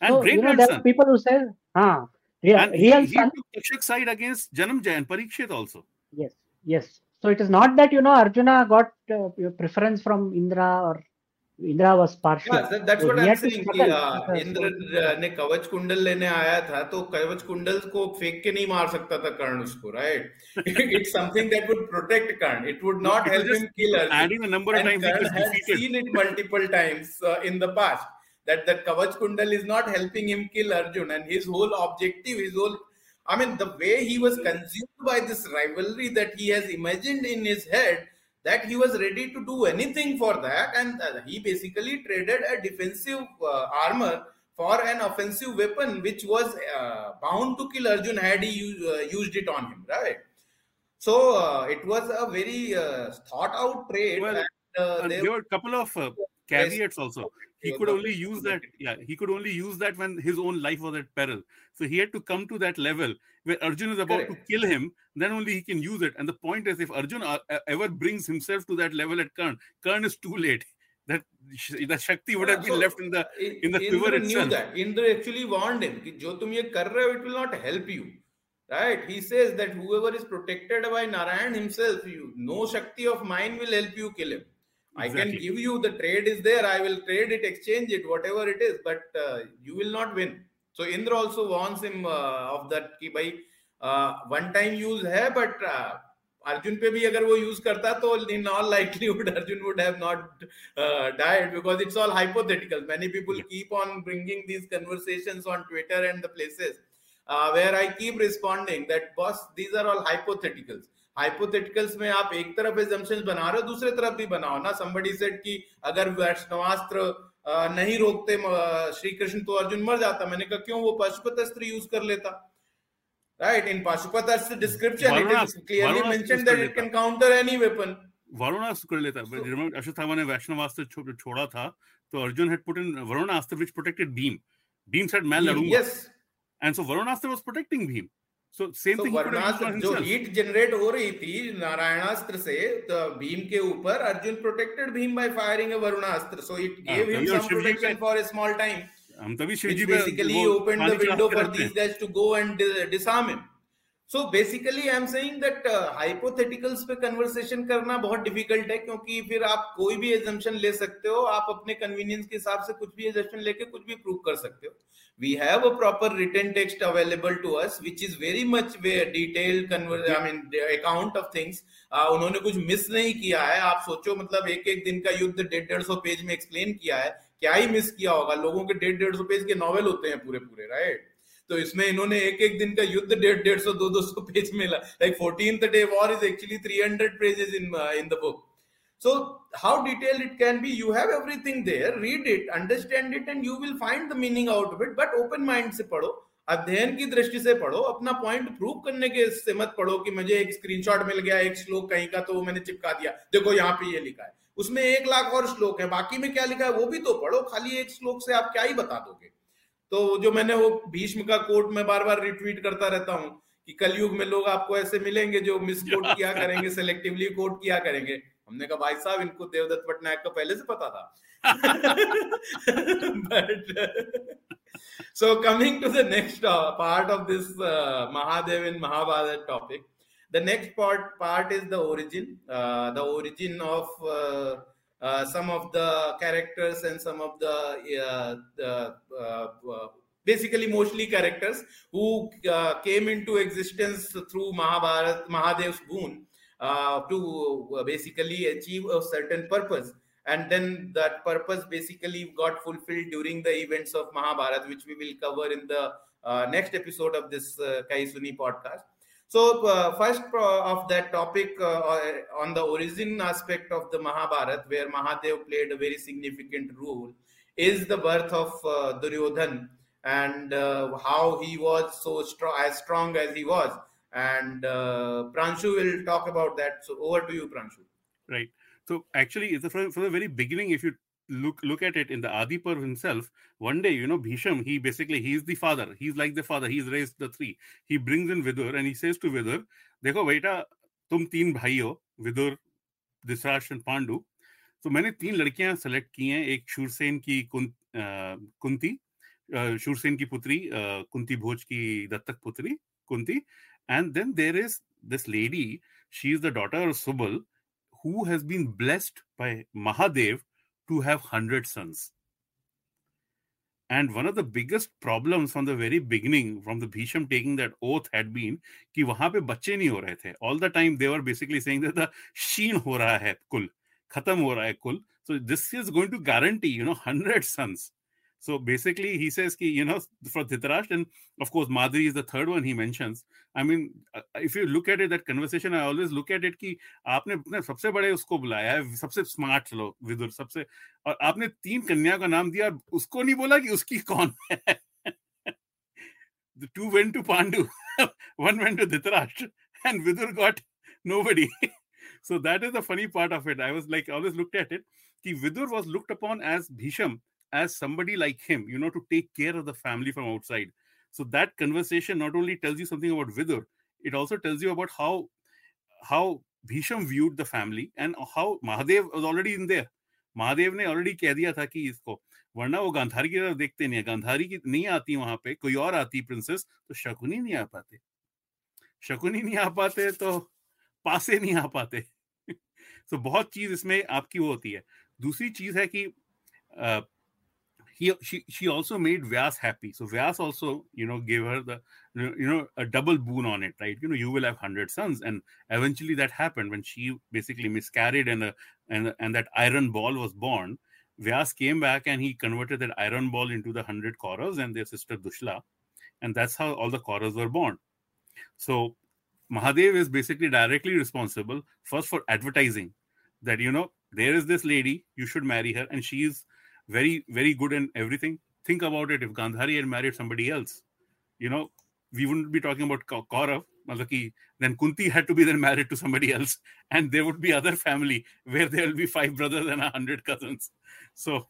and so, great you know, there are people who say, ah, real, and real he, he took Takshak's side against Janamjay and Parikshit also. Yes, yes. So it is not that you know Arjuna got uh, preference from Indra or Indira was partial that's what I am saying कि इंद्र ने कवच कुंडल लेने आया था तो कवच कुंडल को फेंक के नहीं मार सकता था कर्ण उसको right it's something that would protect Karna. It would not help him kill Arjun the number of times he has seen it multiple times in the past that that Kavach Kundal is not helping him kill Arjun, and his whole objective, his whole, I mean, the way he was consumed by this rivalry that he has imagined in his head that he was ready to do anything for that and uh, he basically traded a defensive uh, armor for an offensive weapon which was uh, bound to kill Arjun had he uh, used it on him right so uh, it was a very uh, thought out trade Well, and, uh, there were a couple of uh, caveats also He was could the only best use that. opportunity. Yeah, he could only use that when his own life was at peril. So he had to come to that level where Arjun is about to Correct. kill him. Then only he can use it. And the point is, if Arjun uh, uh, ever brings himself to that level at Karn, Karn is too late. (laughs) That sh- the Shakti would have been So, left in the I- in the Indra quiver knew itself. that. Indra actually warned him कि जो तुम ये कर रहे हो, it will not help you. Right? He says that whoever is protected by Narayan himself, you no Shakti of mine will help you kill him. I can Exactly. give you the trade is there. I will trade it, exchange it, whatever it is, but uh, you will not win. So Indra also warns him uh, of that कि भाई uh, one time use है, but uh, Arjun पे भी अगर वो use करता तो in all likelihood (laughs) Arjun would have not uh, died because it's all hypothetical. Many people keep on bringing these conversations on Twitter and the places uh, where I keep responding that boss, these are Hypotheticals में आप एक तरफ़ assumption बना रहे हो दूसरे तरफ़ भी बनाओ। ना संबड़ी सेट की अगर वैष्णवास्त्र नहीं रोकते श्री कृष्ण तो अर्जुन मर जाता। मैंने कहा क्यों? वो पशुपत अस्त्र यूज़ कर लेता। Right in Pashupat astra description it is clearly mention that it can counter any weapon Varunastra कर लेता। So, अश्वत्थामा ने वैष्णवास्त्र छो, छोड़ा था तो Arjun had put in Varunastra which protected Bhim Bhim said मैं लड़ूँगा। Yes and so Varunastra was protecting Bhim so same thing जो heat generate हो रही थी नारायणास्त्र से तो भीम के ऊपर Arjun protected Bhim by firing a Varunastra so it give him some protection for a small time हम तभी Shivji basically open the window for these guys to go and disarm him so basically I am saying that hypotheticals पे conversation करना बहुत difficult है, क्योंकि फिर आप कोई भी एजम्पन ले सकते हो, आप अपने कन्वीनियंस के हिसाब से कुछ भी एजम्पन लेके कुछ भी प्रूव कर सकते हो। We have a proper return text available to us which is very much detail I mean account of things उन्होंने कुछ मिस नहीं किया है। आप सोचो मतलब एक एक दिन का युद्ध डेढ़ डेढ़ सौ पेज में एक्सप्लेन किया है, क्या ही मिस किया होगा? लोगों के डेढ़ डेढ़ सौ पेज के नॉवेल होते हैं पूरे पूरे राइट right? तो इसमें इन्होंने एक एक दिन का युद्ध डेढ़ डेढ़ सौ दो दो सौ पेज में like fourteen day war is actually three hundred pages in in the book So how detailed it can be, you have everything there. Read it, understand it, and you will find the meaning out of it. But open mind से पढ़ो अध्ययन की दृष्टि से पढ़ो अपना point prove करने के से मत पढ़ो कि मुझे एक स्क्रीनशॉट मिल गया एक श्लोक कहीं का तो मैंने चिपका दिया। देखो यहाँ पे ये लिखा है। उसमें एक लाख और श्लोक है बाकी में क्या लिखा है वो भी तो पढ़ो। खाली एक श्लोक से आप क्या ही बता दोगे। तो जो मैंने वो भीष्म का कोट में बार बार रिट्वीट करता रहता हूँ कि कलयुग में लोग आपको ऐसे मिलेंगे जो मिस कोट किया (laughs) करेंगे सेलेक्टिवली कोट किया करेंगे। हमने कहा भाई साहब इनको देवदत्त पटनायक का पहले से पता था। (laughs) But so coming to the next uh, part of this uh, Mahadev in Mahabharata topic, the next part part is the origin, uh, the origin of uh, uh, some of the characters and some of the, uh, the basically mostly characters who came into existence through Mahabharat, Mahadev's boon to basically achieve a certain purpose and then that purpose basically got fulfilled during the events of Mahabharat, which we will cover in the uh, next episode of this uh, Kaisuni podcast. So, uh, first of that topic uh, on the origin aspect of the Mahabharata, where Mahadev played a very significant role, is the birth of uh, Duryodhan and uh, how he was so strong, as strong as he was. And uh, Pranshu will talk about that. So, over to you, Pranshu. Right. So actually, from, from the very beginning, if you look look at it in the Adiparv himself, one day, you know, Bhisham, he basically he's the father. He's like the father. He's raised the three. He brings in Vidur and he says to Vidur, देखो बेटा तुम तीन भाई हो Vidur दिसराश and Pandu तो मैंने तीन लड़कियाँ सेलेक्ट की हैं एक शूरसेन की कुं, आ, कुंती शूरसेन की पुत्री कुंती भोज की दत्तक पुत्री Kunti and then there is this lady she is the daughter of Subal who has been blessed by Mahadev to have 100 sons. And one of the biggest problems from the very beginning, from the Bhisham taking that oath, had been कि वहां पे बच्चे नहीं हो रहे थे. All the time they were basically saying that the sheen हो रहा है कुल, खत्म हो रहा है कुल. So this is going to guarantee, you know, 100 sons. So basically, he says, ki, you know, for Dhritarashtra, and of course, Madri is the third one he mentions. I mean, uh, if you look at it, that conversation, I always look at it कि आपने अपने सबसे बड़े उसको बुलाया है सबसे smart लोग विदुर सबसे और आपने तीन कन्या का नाम दिया उसको नहीं बोला कि उसकी कौन है the two went to Pandu, (laughs) one went to Dhritarashtra, and Vidur got nobody. (laughs) so that is the funny part of it. I was like, I always looked at it. Ki Vidur was looked upon as Bhisham as somebody like him, you know, to take care of the family from outside. So that conversation not only tells you something about Vidur, it also tells you about how how Bhisham viewed the family and how Mahadev was already in there. Mahadev ने already कह दिया था कि इसको वरना वो गांधारी की तरफ़ देखते नहीं है गांधारी की नहीं आती वहाँ पे कोई और आती प्रिंसेस तो शकुनी नहीं आ पाते शकुनी नहीं आ पाते तो पासे नहीं आ पाते तो बहुत चीज़ इसमें आपकी वो होती है दूसरी चीज़ है कि he she she also made Vyas happy. So Vyas also, you know, gave her the you know a double boon on it, right? You know, you will have hundred sons, and eventually that happened when she basically miscarried and a, and and that iron ball was born. Vyas came back and he converted that iron ball into the hundred Kauravas and their sister Dushla, and that's how all the Kauravas were born. So Mahadev is basically directly responsible first for advertising that you know there is this lady you should marry her and she is very, very good in everything. Think about it. If Gandhari had married somebody else, you know, we wouldn't be talking about Kaurav. Malaki, then Kunti had to be then married to somebody else, and there would be other family where there will be five brothers and a hundred cousins. So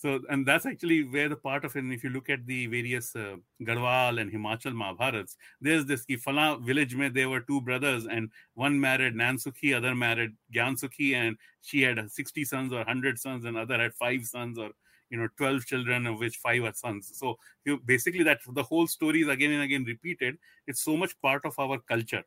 so, and that's actually where the part of it, if you look at the various uh, Garhwal and Himachal Mahabharats, there's this ki village where there were two brothers, and one married Nansukhi, other married Gyansukhi, and she had 60 sons or 100 sons, and other had five sons or you know 12 children of which five are sons. So you know, basically that the whole story is again and again repeated. It's so much part of our culture.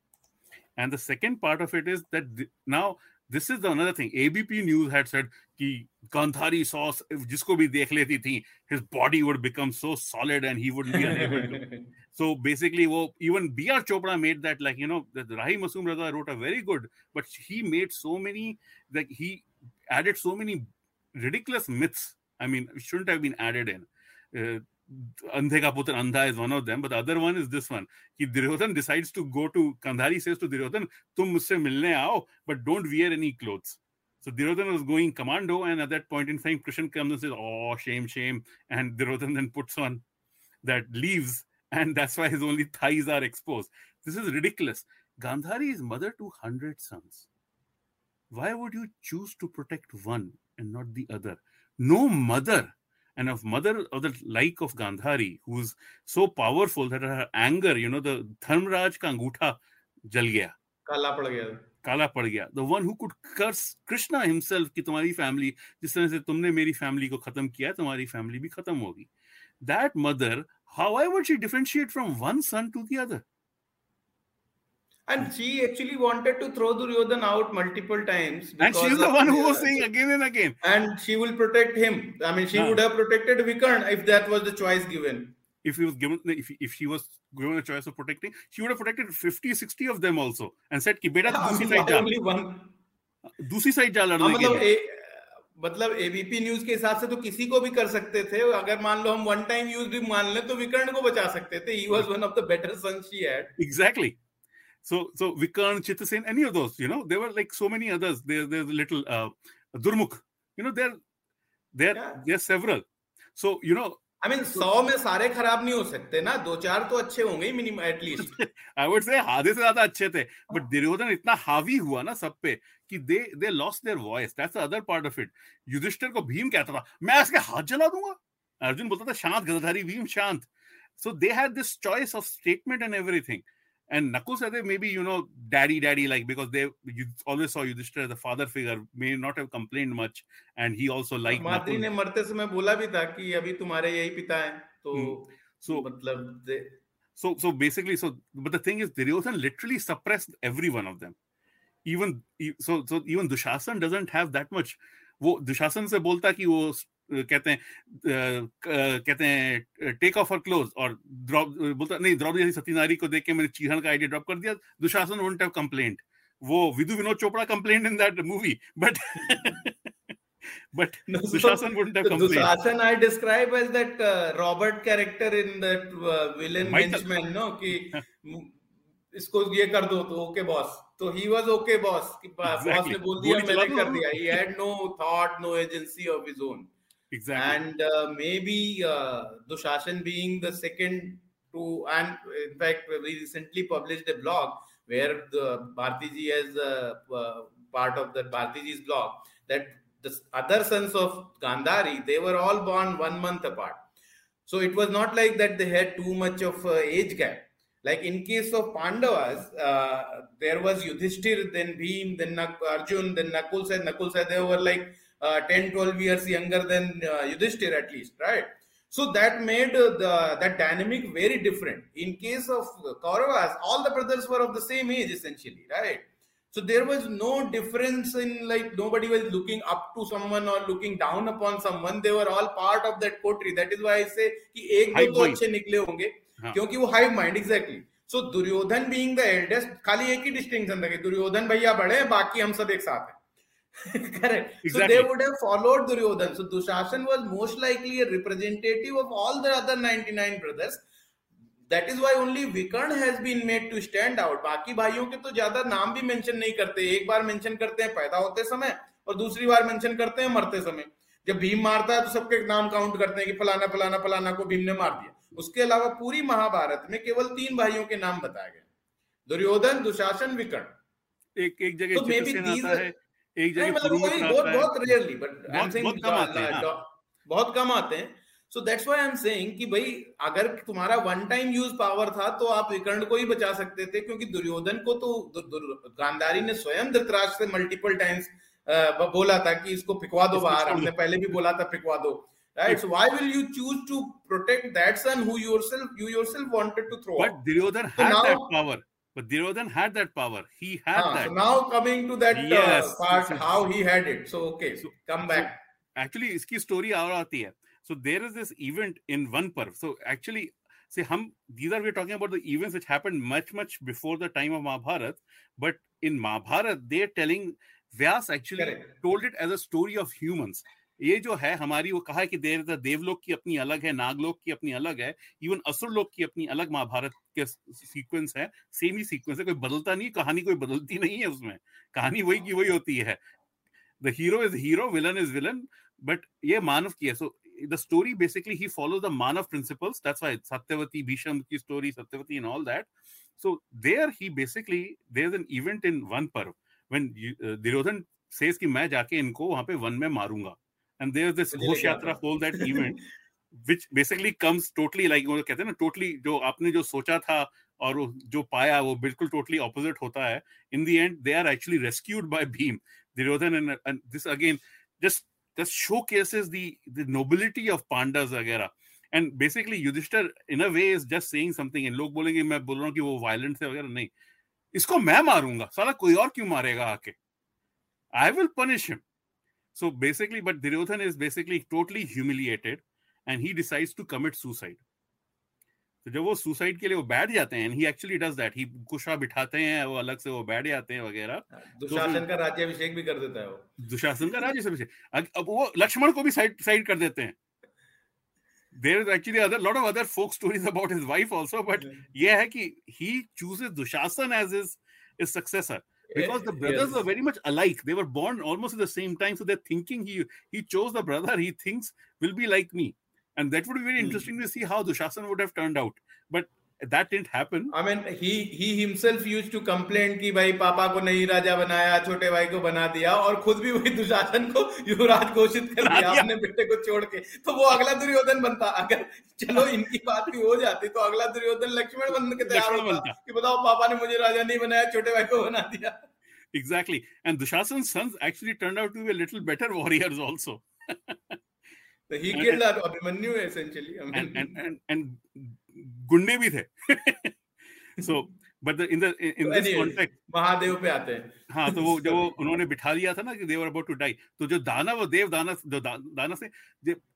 And the second part of it is that th- now this is the another thing abp news had said कि Gandhari saw जिसको भी देख लेती थी his body would become so solid and he would be unable to (laughs) so basically wo, even br chopra made that like you know the rahi masum raza wrote a very good but he made so many like he added so many ridiculous myths i mean shouldn't have been added in uh, Andhe Ka Andha is one of them, but the other one is this one. He Duryodhan decides to go to Gandhari says to Duryodhan, Tum musse milne aao, but don't wear any clothes. So Duryodhan was going commando, and at that point in time, Krishna comes and says, Oh, shame, shame. And Duryodhan then puts on that leaves, and that's why his only thighs are exposed. This is ridiculous. Gandhari is mother to 100 sons. Why would you choose to protect one and not the other? No mother and of mother of the like of Gandhari, who's so powerful that her anger, you know, the Dharmraj ka angutha jal gaya. काला पड़ गया काला पड़ गया the one who could curse Krishna himself कि तुम्हारी family जिस तरह से तुमने मेरी फैमिली को खत्म किया तुम्हारी फैमिली भी खत्म होगी that mother how I would she differentiate from one son to the other And she actually wanted to throw Duryodhan out multiple times. And she's the one who was saying again and again. And she will protect him. I mean, she would have protected Vikarn if that was the choice given. If he was given, if, if she was given a choice of protecting, she would have protected 50, 60 of them also and said, ki beta (laughs) दूसरी side जा. Only one. दूसरी side जा लड़ने मतलब ए, मतलब ABP news के हिसाब से तो किसी को भी कर सकते थे अगर मान लो हम वन टाइम यूज भी मान लें तो विकर्ण को बचा सकते थे he was one of the better sons she had Exactly. So, so Vikarn, Chittasen, any of those, you know, there were like so many others. There, there's a little uh, Durmukh. You know, there, there, Yeah. there are several. So, you know, I mean सौ में सारे खराब नहीं हो सकते ना। दो चार तो अच्छे होंगे minimum at least (laughs) I would say आधे से ज़्यादा अच्छे थे। बट दुर्योधन इतना हावी हुआ ना सब पे कि they they lost their voice that's the other part of it Yudhishthir को भीम कहता था मैं इसके हाथ जला दूँगा? अर्जुन बोलता था शांत गदाधारी भीम शांत. So they had this choice of statement and everything And Nakul Sahdev, maybe you know, daddy, daddy, like because they you always saw Yudhishthira the father figure, may not have complained much, and he also liked. Madri ने मरते समय बोला भी था कि अभी तुम्हारे यही पिता so hmm. they... so so basically so but the thing is Duryodhan literally suppressed every one of them, even so so even Dushasan doesn't have that much. वो दुशासन से बोलता कि वो कहते हैं कहते हैं टेक ऑफ़ हर क्लोज और द्रौ बोलता नहीं द्रौपदी जैसी सती नारी को देख के मैंने चीहन का आइडिया ड्रॉप कर दिया दुशासन वोंट हैव कंप्लेंट वो Vidhu Vinod Chopra complaint in that movie but but No, so- Dushasan won't have Dushasan I describe as that uh, Robert character in that uh, villain henchman, no? कि इसको ये कर दो तो okay boss तो he was okay boss कि boss ने बोल दिया मैंने कर दिया. He had no thought no agency of his own. Exactly. And uh, maybe uh, Dushashan being the second to, and in fact, we recently published a blog where the Bhartiji has uh, uh, part of the Bhartiji's blog that the other sons of Gandhari, they were all born one month apart. So it was not like that they had too much of age gap. Like in case of Pandavas, uh, there was Yudhishthir, then Bhim, then Nak- Arjun, then Nakul said, Nakul said they were like uh, 10 12 years younger than uh, Yudhishthir at least right so that made uh, the that dynamic very different in case of Kauravas all the brothers were of the same age essentially right so there was no difference in like nobody was looking up to someone or looking down upon someone they were all part of that coterie that is why I say दो Hive तो mind. अच्छे निकले होंगे हाँ. क्योंकि वो hive mind exactly so Duryodhan being the eldest खाली एक ही डिस्टिंक्शन था कि दुर्योधन भैया बड़े हैं बाकी हम सब एक साथ हैं (laughs) correct. So Exactly. they would have followed duryodhan. So dushasan was most likely a representative of all the other 99 brothers. That is why only vikarn has been made to stand out. बाकी भाइयों के तो ज़्यादा नाम भी mention नहीं करते। एक बार मेंशन करते हैं पैदा होते समय और दूसरी बार मेंशन करते हैं मरते समय। जब भीम मारता है तो सबके नाम काउंट करते हैं कि फलाना फलाना फलाना को भीम ने मार दिया। उसके अलावा पूरी महाभारत में केवल तीन भाइयों के नाम बताए गए। दुर्योधन दुशासन विकर्ण। एक एक जगह तो एक जगह मतलब बहुत बहुत rarely but I am saying बहुत कम आते हैं so that's why I am saying कि भाई अगर तुम्हारा वन टाइम यूज़ पावर था तो आप विकर्ण को ही बचा सकते थे क्योंकि दुर्योधन को तो गांधारी ने स्वयं धृतराज से मल्टीपल टाइम्स uh, बोला था कि इसको पिकवा दो बाहर। हमने पहले भी बोला था पिकवा दो। Right so why will you choose to protect that son who yourself you yourself wanted to throw but Duryodhan had that power But Duryodhan had that power. He had Ah, that. so now coming to that uh, Yes, part this is- how he had it so okay So- come so- back Actually, इसकी story और आती है. So there is this event in one parv. So actually, see, हम these are we're talking about the events which happened much much before the time of Mahabharat. But in Mahabharat, they're telling Vyas actually Correct. told it as a story of humans. ये जो है हमारी, वो कहा है कि देर देवलोक की अपनी अलग है, नागलोक की अपनी अलग है, इवन असुर लोक की अपनी अलग महाभारत के सीक्वेंस है सेम ही सीक्वेंस है, कोई बदलता नहीं, कहानी कोई बदलती नहीं है उसमें, कहानी वही की वही होती है। The hero is hero villain is villain but ये मानव की है so the story basically he follow the manav principles that's Satyavati Bhishma की story Satyavati in all that so there he basically there is an event in one parva when Duryodhan says कि मैं जाके इनको वहाँ पे one में मारूँगा। And there's this Ghosh यात्रा whole that (laughs) event which basically comes totally like वो कहते हैं ना totally जो आपने जो सोचा था और जो पाया वो बिल्कुल टोटली ऑपोजिट होता है। In the end they are actually rescued by Bhim Duryodhan and this again just just showcases the the nobility of pandas वगैरह। And basically Yudhishthir in a way is just saying something and लोग बोलेंगे मैं बोल रहा हूँ कि वो violent है वगैरह। नहीं इसको मैं मारूँगा साला कोई और क्यों मारेगा आके? I will punish him So basically, but Duryodhan is basically totally humiliated and he decides to commit suicide. तो जब वो सुसाइड के लिए वो बैठ जाते हैं he actually does that he कुशा बिठाते हैं वो अलग से वो बैठ जाते हैं वगैरह। हाँ, तो दुशासन तो का राज्याभिषेक भी कर देता है वो। दुशासन का राज्याभिषेक। अब वो लक्ष्मण को भी साइड साइड कर देते हैं। There is actually other lot of other folk stories about his wife also but ये है कि he chooses Dushasan as his successor because the brothers yes. were very much alike they were born almost at the same time so they're thinking he he chose the brother he thinks will be like me and that would be very interesting mm. to see how Dushasan would have turned out. But that didn't happen. I mean, he he himself used to complain कि भाई पापा को नहीं राजा बनाया छोटे भाई को बना दिया और खुद भी वही दुशासन को युवराज घोषित कर दिया अपने बेटे को छोड़ के तो वो अगला दुर्योधन बनता अगर चलो इनकी बात भी हो जाती तो अगला दुर्योधन लक्ष्मण बन के तैयार होता कि बताओ पापा ने मुझे राजा नहीं बनाया छोटे भाई को बना दिया Exactly. And Dushasan's sons actually turned out to be a little better warriors also. So he killed and, Abhimanyu essentially. I mean, and, and, and, and गुंडे भी थे। (laughs) So but the, in the in, in this context Mahadev पे आते हैं। हाँ तो वो (laughs) जब उन्होंने बिठा दिया था ना कि देवर अबाउट टू डाई तो जो दानव देव दानव जो दा, दानव से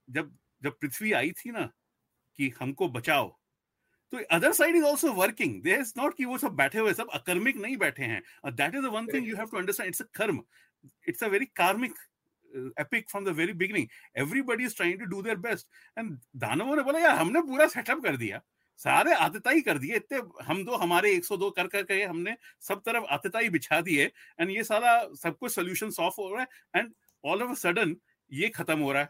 जब जब पृथ्वी आई थी ना कि हमको बचाओ तो other side is also working there is not कि वो सब बैठे हुए सब अकर्मिक नहीं बैठे हैं। That is one thing you have to understand it's a karma. It's a very karmic epic from the very beginning. Everybody is trying to do their best. And दानवों ने बोला यार हमने पूरा सेटअप कर दिया। सारे आतताई कर दिए इतने हम दो हमारे 102 कर कर के हमने सब तरफ़ आतताई बिछा दिए एंड ये सारा सब कुछ सोल्यूशन सॉल्व हो रहा है and all of a sudden ये खत्म हो रहा है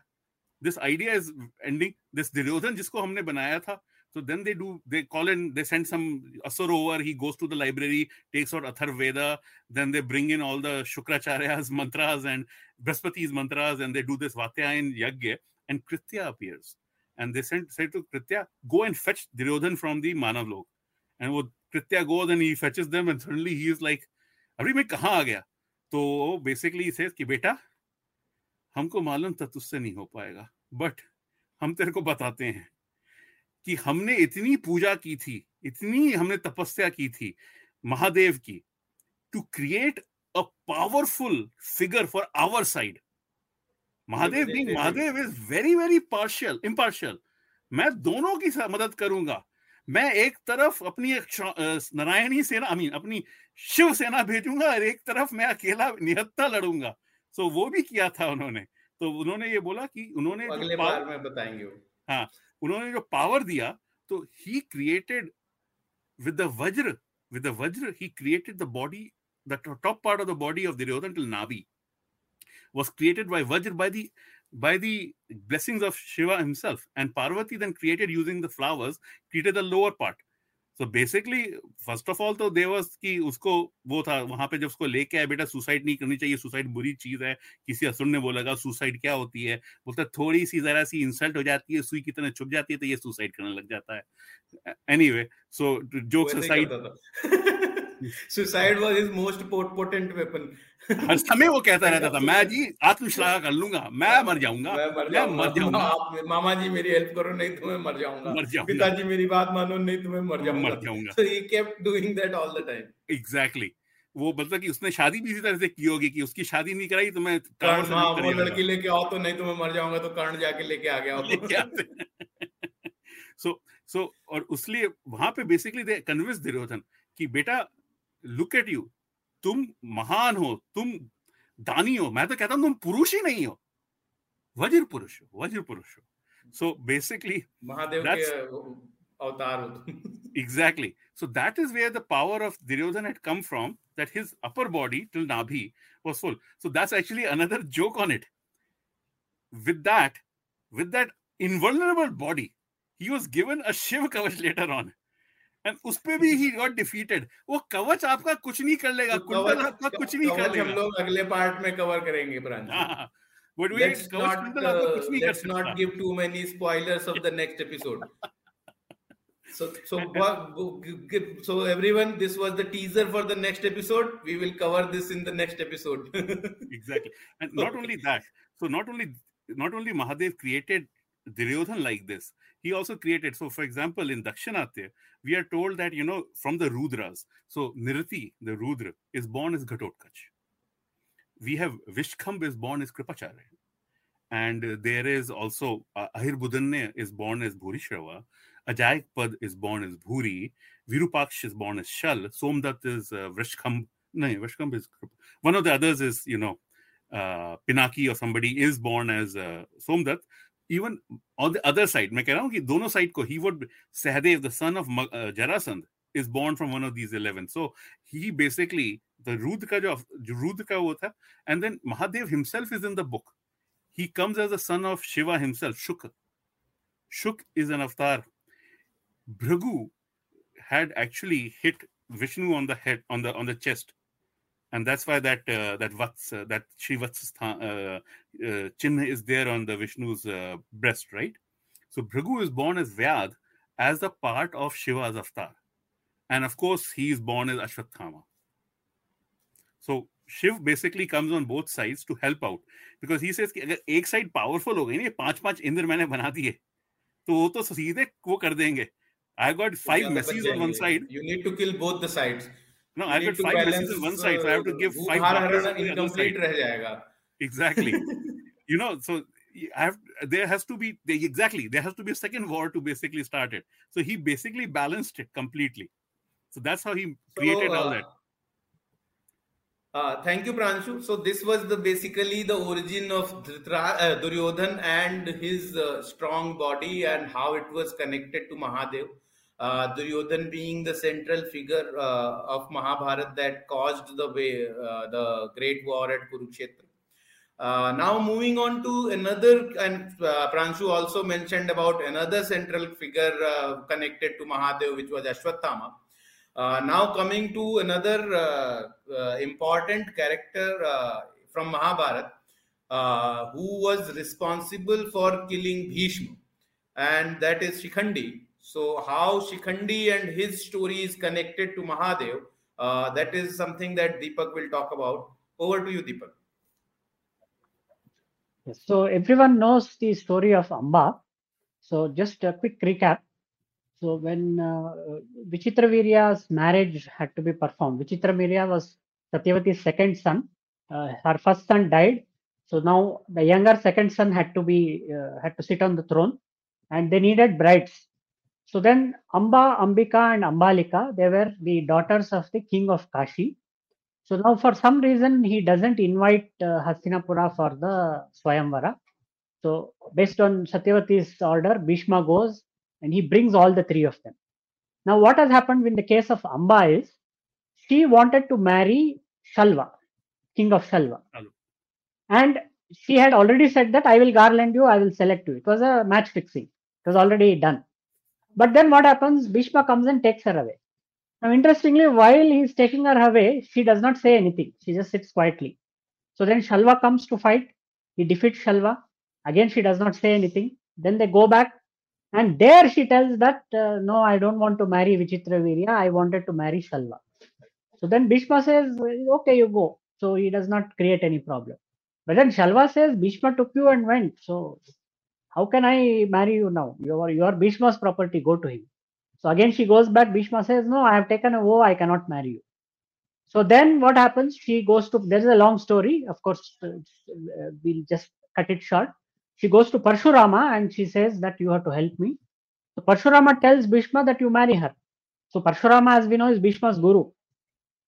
this idea is ending this Duryodhan जिसको हमने बनाया था So then they do, they call in, they send some Asur over, he goes to the library, takes out Athar then they bring in all the Shukracharya's mantras and Braspati's mantras, and they do this Vatyayan Yagya, and Kritya appears. And they send, say to Kritya, go and fetch Duryodhan from the Manav Lok. And वो Kritya goes and he fetches them, and suddenly he is like, अभी मैं कहाँ आ गया तो basically से कि बेटा हमको मालूम था तुझसे नहीं हो पाएगा बट हम तेरे को बताते हैं कि हमने इतनी पूजा की थी इतनी हमने तपस्या की थी महादेव की to create a powerful figure for our side Mahadev being Mahadev is very very partial impartial मैं दोनों की मदद करूँगा। मैं एक तरफ़ अपनी एक नारायणी सेना आई मीन अपनी शिव सेना भेजूँगा और एक तरफ़ मैं अकेला निहत्ता लड़ूँगा। सो so, वो भी किया था उन्होंने। तो उन्होंने ये बोला कि उन्होंने अगले बार में बताएँगे हाँ उन्होंने जो पावर दिया तो he created with the vajra with the vajra he created the body the top part of the body of Duryodhan till nabhi was created by Vajra by the by the blessings of Shiva himself, and Parvati then created using the flowers, created the lower part. So basically first of all तो देवस की उसको वो था वहाँ पे जब उसको लेके आया बेटा सुसाइड नहीं करनी चाहिए सुसाइड बुरी चीज़ है किसी असुर ने बोला सुसाइड क्या होती है? बोलता थोड़ी सी जरा सी इंसल्ट हो जाती है सुई की तरह छुप जाती है तो ये सुसाइड करने लग जाता है. Anyway so jokes aside suicide was his most potent weapon हर समय वो कहता रहता था मैं जी आत्मश्लाघा कर लूँगा मैं मर जाऊँगा मैं मर जाऊँगा। आप मामा जी मेरी हेल्प करो नहीं तो मैं मर जाऊँगा। मर जाऊँगा। पिताजी मेरी बात मानो नहीं तो मैं मर जाऊँगा। मर जाऊँगा। So he kept doing that all the time exactly वो मतलब कि उसने शादी भी इसी तरह से की होगी कि उसकी शादी नहीं कराई तो मैं कर्ण हाँ वो लड़की लेके आओ तो नहीं तो मैं मर जाऊँगा तो कर्ण जाके लेके आ गया सो सो (laughs) और उसलिए वहाँ पे बेसिकली दे कन्विंस दुर्योधन कि बेटा लुक एट यू तुम महान हो तुम दानी हो मैं तो कहता हूं तुम पुरुष ही नहीं हो वज्र पुरुष हो वज्र पुरुष हो सो बेसिकली महादेव के अवतार हो exactly so that is where the power of duryodhan had come from that his upper body till nabhi was full so that's actually another joke on it with that with that invulnerable body he was given a shiv kavach (laughs) later on and उस पे भी he got defeated वो कवच आपका कुछ नहीं कर लेगा कुंडल आपका कुछ नहीं कर लेगा हम लोग अगले पार्ट में कवर करेंगे प्रांजल but we let's not uh, let's not give too many spoilers of the next episode so so so everyone this was the teaser for the next episode we will cover this in the next episode (laughs) exactly and not okay. only that so not only not only mahadev created duryodhan like this he also created so for example in dakshinatya we are told that you know from the rudras so nirati the rudra is born as ghatotkach we have Vishkhamb is born as Kripacharya. And uh, there is also uh, Ahirbudhnya is born as Bhurishrava. Ajay Pad is born as Bhuri. Virupaksh is born as Shal. Somdat is uh. No, Vrishkhamb is one of the others is, you know, uh, Pinaki or somebody is born as uh, Somdat. Even on the other side मैं कह रहा हूँ कि दोनों side को ही would Sahdev the son of Jarasandh is born from one of these eleven so he basically the rude का जो rude का वो था and then Mahadev himself is in the book he comes as the son of Shiva himself Shuk Shuk is an avatar Bhrigu had actually hit Vishnu on the head, on the on the chest. and that's why that uh, that Vats, uh, that Shrivatsa uh, uh, chinna is there on the Vishnu's uh, breast, right? So Bhrigu is born as Vyad as a part of Shiva's avatar, and of course he is born as Ashwathama. So Shiv basically comes on both sides to help out because he says कि अगर एक side powerful हो गई ना पांच पांच इंद्र मैंने बना दिए तो वो तो सीधे वो कर देंगे I got five messes on one side. You need to kill both the sides. no, I've got five balance, messages on one side, so I have to give uh, five. Exactly. (laughs) you know, so I have there has to be exactly there has to be a second war to basically start it. So he basically balanced it completely. So that's how he created so, uh, all that. Uh, thank you, Pranshu. So this was the basically the origin of Dhritra, uh, Duryodhan and his uh, strong body and how it was connected to Mahadev. Uh, Duryodhan being the central figure uh, of Mahabharata that caused the way uh, the great war at Kurukshetra. Uh, now moving on to another, and Pranshu also mentioned about another central figure connected to Mahadev, which was Ashwatthama. Uh, now coming to another uh, uh, important character uh, from Mahabharata, uh, who was responsible for killing Bhishma, and that is Shikhandi. So how Shikhandi and his story is connected to Mahadev, uh, that is something that Deepak will talk about. Over to you, Deepak. So everyone knows the story of Amba. So just a quick recap. So when uh, Vichitravirya's marriage had to be performed, Vichitravirya was Satyavati's second son. Uh, her first son died, so now the younger second son had to be uh, had to sit on the throne, and they needed brides. So then Amba, Ambika, and Ambalika they were the daughters of the king of Kashi. So now for some reason he doesn't invite uh, Hastinapura for the Swayamvara. So based on Satyavati's order, Bhishma goes and he brings all the three of them. Now, what has happened in the case of Amba is she wanted to marry Shalva, king of Shalva. Hello. And she had already said that I will garland you, I will select you. It was a match fixing, it was already done. But then what happens? Bhishma comes and takes her away. Now, interestingly, while he's taking her away, she does not say anything. She just sits quietly. So then Shalva comes to fight. He defeats Shalva. Again, she does not say anything. Then they go back. And there she tells that, uh, no, I don't want to marry Vichitravirya. I wanted to marry Shalva. So then Bhishma says, okay, you go. So he does not create any problem. But then Shalva says, Bhishma took you and went. So how can I marry you now? You are, you are Bhishma's property. Go to him. So again, she goes back. Bhishma says, no, I have taken a vow. I cannot marry you. So then what happens? She goes to, there's a long story. Of course, uh, we'll just cut it short she goes to Parshurama and she says that you have to help me. So Parshurama tells Bhishma that you marry her. So Parshurama, as we know, is Bhishma's guru.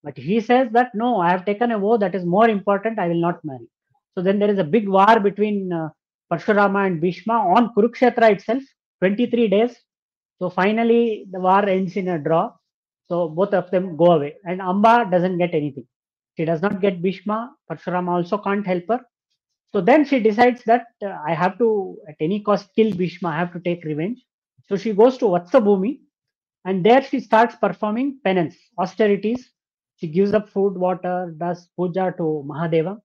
But he says that no, I have taken a vow that is more important, I will not marry. So then there is a big war between uh, Parshurama and Bhishma on Kurukshetra itself, 23 days. So finally, the war ends in a draw. So both of them go away, and Amba doesn't get anything. She does not get Bhishma. Parshurama also can't help her. So then she decides that uh, I have to, at any cost, kill Bhishma. I have to take revenge. So she goes to Vatsabhumi, and there she starts performing penance, austerities. She gives up food, water, does puja to Mahadeva.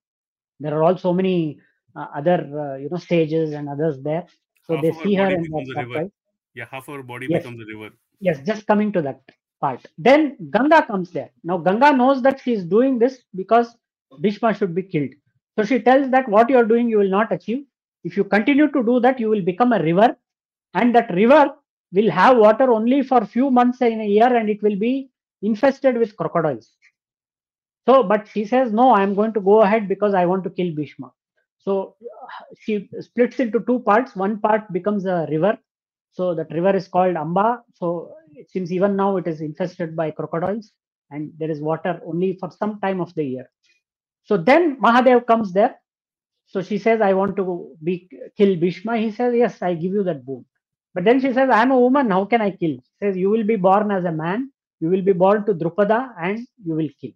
There are also many other, uh, you know, stages and others there. So Half they see her body and becomes they're river. surprised. Yeah, half our body Yes. becomes a river. Yes, just coming to that part. Then Ganga comes there. Now Ganga knows that she is doing this because Bhishma should be killed. So she tells that what you are doing you will not achieve. If you continue to do that, you will become a river, and that river will have water only for few months in a year, and it will be infested with crocodiles. So, but she says, no, I am going to go ahead because I want to kill Bhishma. So she splits into two parts. One part becomes a river. So that river is called Amba. So it seems even now it is infested by crocodiles and there is water only for some time of the year. So then Mahadev comes there. So she says, I want to be kill Bhishma. He says, Yes, I give you that boon. But then she says, I am a woman. How can I kill? She says, You will be born as a man. You will be born to Drupada and you will kill.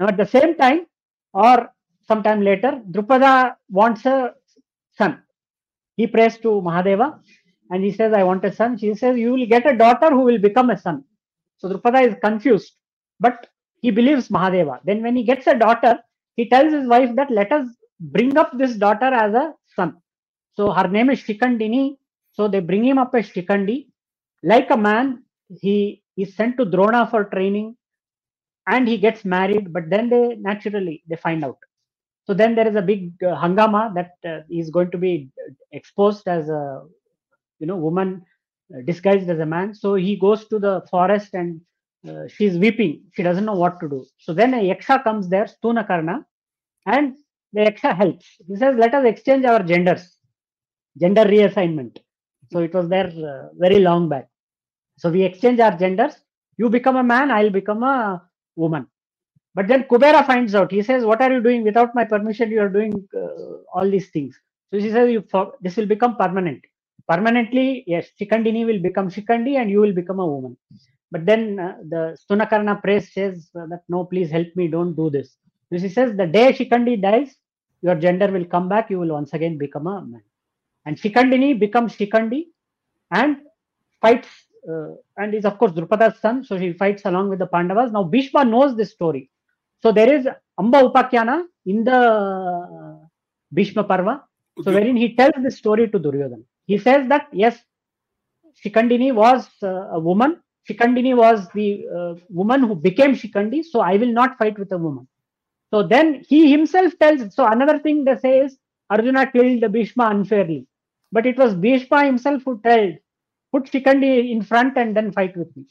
Now, at the same time, or sometime later, Drupada wants a son. He prays to Mahadeva and he says, I want a son. She says, You will get a daughter who will become a son. So Drupada is confused, but he believes Mahadeva. Then, when he gets a daughter, he tells his wife that let us bring up this daughter as a son. So, her name is Shikhandini. So, they bring him up as Shikhandi. Like a man, he is sent to Drona for training and he gets married, but then they naturally they find out. So then there is a big uh, hangama that uh, is going to be exposed as a you know woman uh, disguised as a man. So he goes to the forest and uh, she's weeping. She doesn't know what to do. So then a yaksha comes there, Sthunakarna, and the yaksha helps. He says, "Let us exchange our genders, gender reassignment." So it was there uh, very long back. So we exchange our genders. You become a man, I'll become a woman. But then Kubera finds out. He says, "What are you doing without my permission? You are doing uh, all these things." So she says, "You for, this will become permanent. Permanently, yes, Shikhandini will become Shikhandi, and you will become a woman." But then uh, the Sthunakarna prays says uh, that no, please help me, don't do this. So she says, "The day Shikhandi dies, your gender will come back. You will once again become a man." And Shikhandini becomes Shikhandi, and fights uh, and is of course Drupada's son, so she fights along with the Pandavas. Now Bhishma knows this story, so there is Amba Upakyana in the Bhishma Parva, so wherein he tells this story to Duryodhana. He says that yes, Shikhandini was uh, a woman. Shikhandini was the uh, woman who became Shikhandi, so I will not fight with a woman. So then he himself tells. So another thing they say is Arjuna killed Bhishma unfairly, but it was Bhishma himself who told put Shikhandi in front and then fight with me.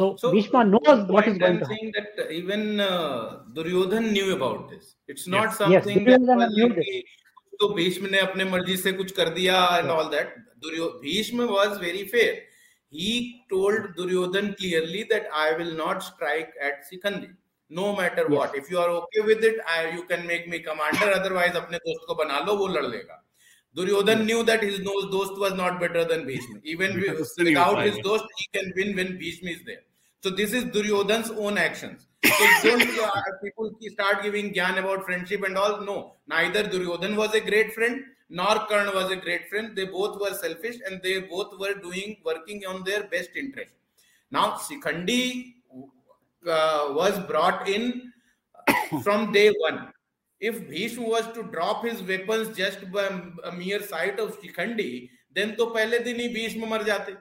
So, so Bhishma knows what is going to happen. saying that uh, even uh, Duryodhan knew about this. It's not yes. something yes, that तो भीष्म ने अपने मर्ज़ी से कुछ कर दिया and all that Bhishma was very fair he told Duryodhan clearly that I will not strike at Shikhandi no matter what if you are okay with it I you can make me commander otherwise अपने दोस्त को बना लो वो लड़ लेगा. Duryodhan knew that his no दोस्त was not better even without his दोस्त he can win when Bhishma is there So this is Duryodhan's own actions. So (laughs) don't uh, people start giving gyan about friendship and all. No, neither Duryodhan was a great friend nor Karna was a great friend. They both were selfish and they both were doing working on their best interest. Now Shikhandi uh, was brought in (coughs) from day one. If Bhishma was to drop his weapons just by a mere sight of Shikhandi, then तो pehle din hi Bhishma mar जाते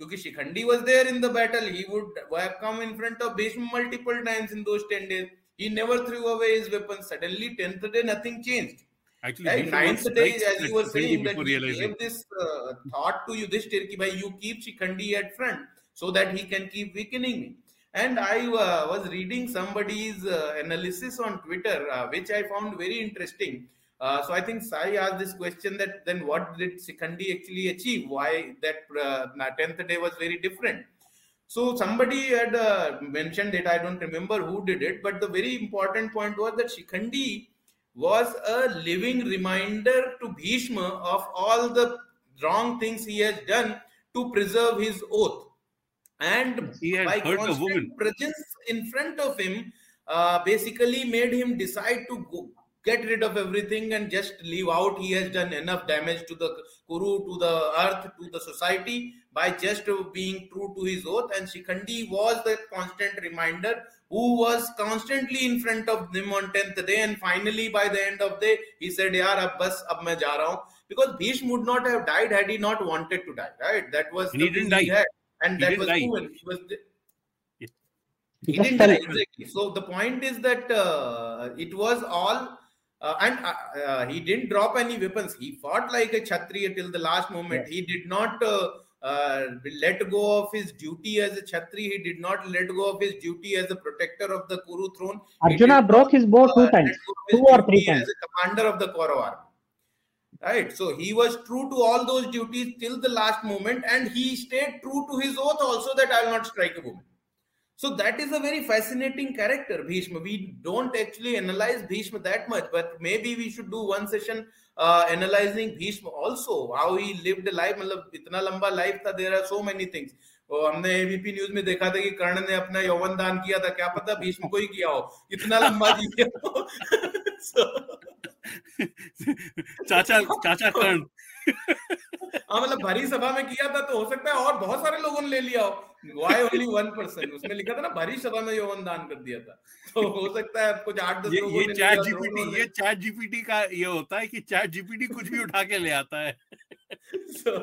क्योंकि Shikhandi was there in the battle he would have come in front of Bhishma multiple times in those 10 days he never threw away his weapons suddenly 10th day nothing changed Actually, Right? Bhishma Ninth once day, strikes as at you were Shikandi saying, that before he realizing. gave this uh, thought to Yudhishthir ki bhai, you keep Shikhandi at front so that he can keep weakening me. And I uh, was reading somebody's uh, analysis on Twitter, uh, which I found very interesting. Uh, so I think Sai asked this question that then what did Shikhandi actually achieve? Why that uh, 10th day was very different? So somebody had uh, mentioned it. I don't remember who did it, but the very important point was that Shikhandi was a living reminder to Bhishma of all the wrong things he has done to preserve his oath. And he had by constant presence in front of him, uh, basically made him decide to go, get rid of everything and just leave out. He has done enough damage to the Kuru, to the earth, to the society by just being true to his oath. And Shikhandi was the constant reminder who was constantly in front of him on 10th day. And finally, by the end of the day, he said, Yaar, ab bas, ab main ja raha hu. Because Bhishma would not have died had he not wanted to die, right? That was And he didn't die. had. And He that was die. He was the- He he didn't die, exactly. So the point is that uh, it was all, uh, and uh, uh, he didn't drop any weapons. He fought like a Kshatriya till the last moment. He did not uh, uh, let go of his duty as a Kshatriya. He did not let go of his duty as a protector of the Kuru throne. Arjuna broke his bow uh, two times. go of his Two or three times. As a commander of the Kaurav army. Right. So he was true to all those duties till the last moment, and he stayed true to his oath also that I will not strike a woman. So that is a very fascinating character, Bhishma. We don't actually analyze Bhishma that much, but maybe we should do one session uh, analyzing Bhishma also, how he lived a life. मतलब इतना लंबा life था. There are so many things. वो हमने ABP news में देखा था कि कर्ण ने अपना यौवन दान किया था क्या पता भीष्म को ही किया हो इतना लंबा जी गया हो चाचा चाचा कर्ण हाँ मतलब भरी सभा में किया था तो हो सकता है और बहुत सारे लोगों ने ले लिया हो। वाई ओनली वन पर्सन उसमें लिखा था ना भरी सभा में यौवन दान कर दिया था। तो हो सकता है कुछ आठ दस ये, ये जीपीटी ये चैट जीपीटी का ये होता है कि चार जीपीटी कुछ भी उठा के ले आता है। So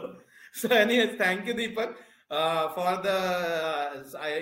so any thank you Deepak for the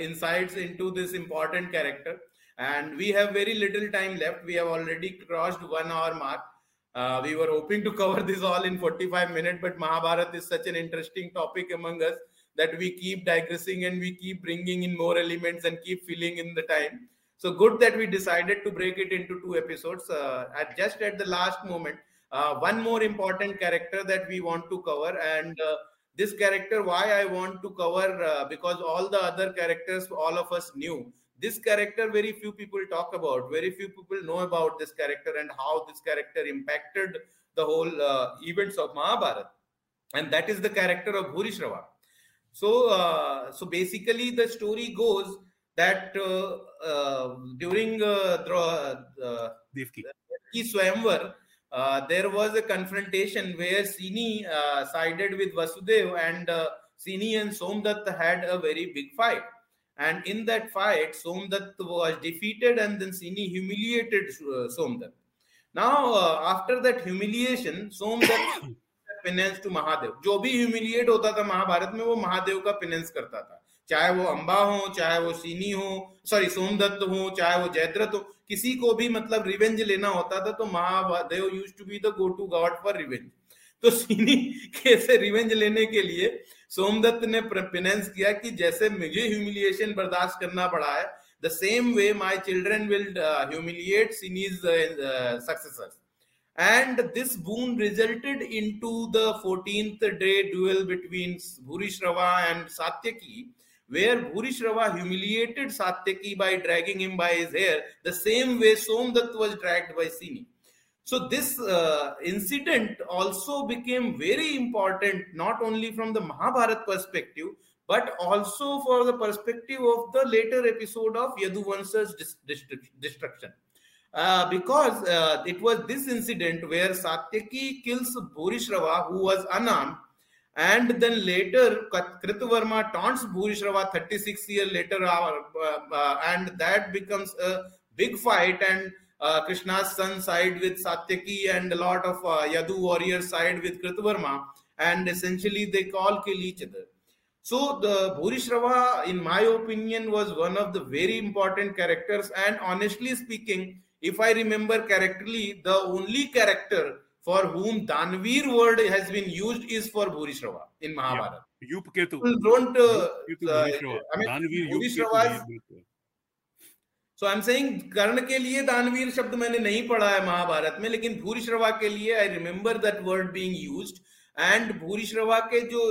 insights into this important character and we have very little time left we have already crossed one hour mark Uh, we were hoping to cover this all in 45 minutes, but Mahabharat is such an interesting topic among us that we keep digressing and we keep bringing in more elements and keep filling in the time. So good that we decided to break it into two episodes. Uh, at just at the last moment, uh, one more important character that we want to cover, and uh, this character, why I want to cover, uh, because all the other characters, all of us knew this character very few people talk about. Very few people know about this character and how this character impacted the whole uh, events of mahabharata. And that is the character of bhurishrava so uh, so basically the story goes that uh, uh during uh, Dra- uh, Devki. Swayamvar, uh, there was a confrontation where Sini sided with Vasudev and Sini and Somdatt had a very big fight. And in that fight, Somdatt was defeated and then Sini humiliated uh, Somdatt. Now, uh, after that humiliation, Somdatt penance to Mahadev जो भी humiliate होता था महाभारत में वो महादेव का penance करता था। चाहे वो अंबा हो चाहे वो सीनी हो सॉरी सोमदत्त हो चाहे वो जयद्रथ हो किसी को भी मतलब रिवेंज लेना होता था तो Mahadev used to be the go to god for revenge तो सीनी (laughs) कैसे रिवेंज लेने के लिए सोमदत्त ने प्रिनेंस किया कि जैसे मुझे ह्यूमिलिएशन बर्दाश्त करना पड़ा है the same way my children will humiliate Sini's and this boon resulted in to the fourteenth day duel between Bhurishrava and Satyaki where Bhurishrava humiliated Satyaki by dragging him by his hair the same way Somdatt was dragged by Sini So this uh, incident also became very important, not only from the Mahabharat perspective, but also for the perspective of the later episode of Yaduvansa's destruction. Uh, because uh, it was this incident where Satyaki kills Bhurishrava, who was unarmed, and then later Kritavarma taunts Bhurishrava 36 years later, uh, uh, and that becomes a big fight. And uh, Krishna's son side with Satyaki and a lot of uh, Yadu warriors side with Kritavarma, and essentially they all kill each other. So the Bhurishrava, in my opinion, was one of the very important characters, and honestly speaking, if I remember correctly, the only character for whom Danvir word has been used is for Bhurishrava in Mahabharata. Yeah. Yupketu. Don't uh, Uh, I mean, Danvir, Bhurishrava's, so I am saying Karna के लिए दानवीर शब्द मैंने नहीं पढ़ा है महाभारत में लेकिन भूरिश्रवा के लिए I remember that word being used and Bhurishrava के जो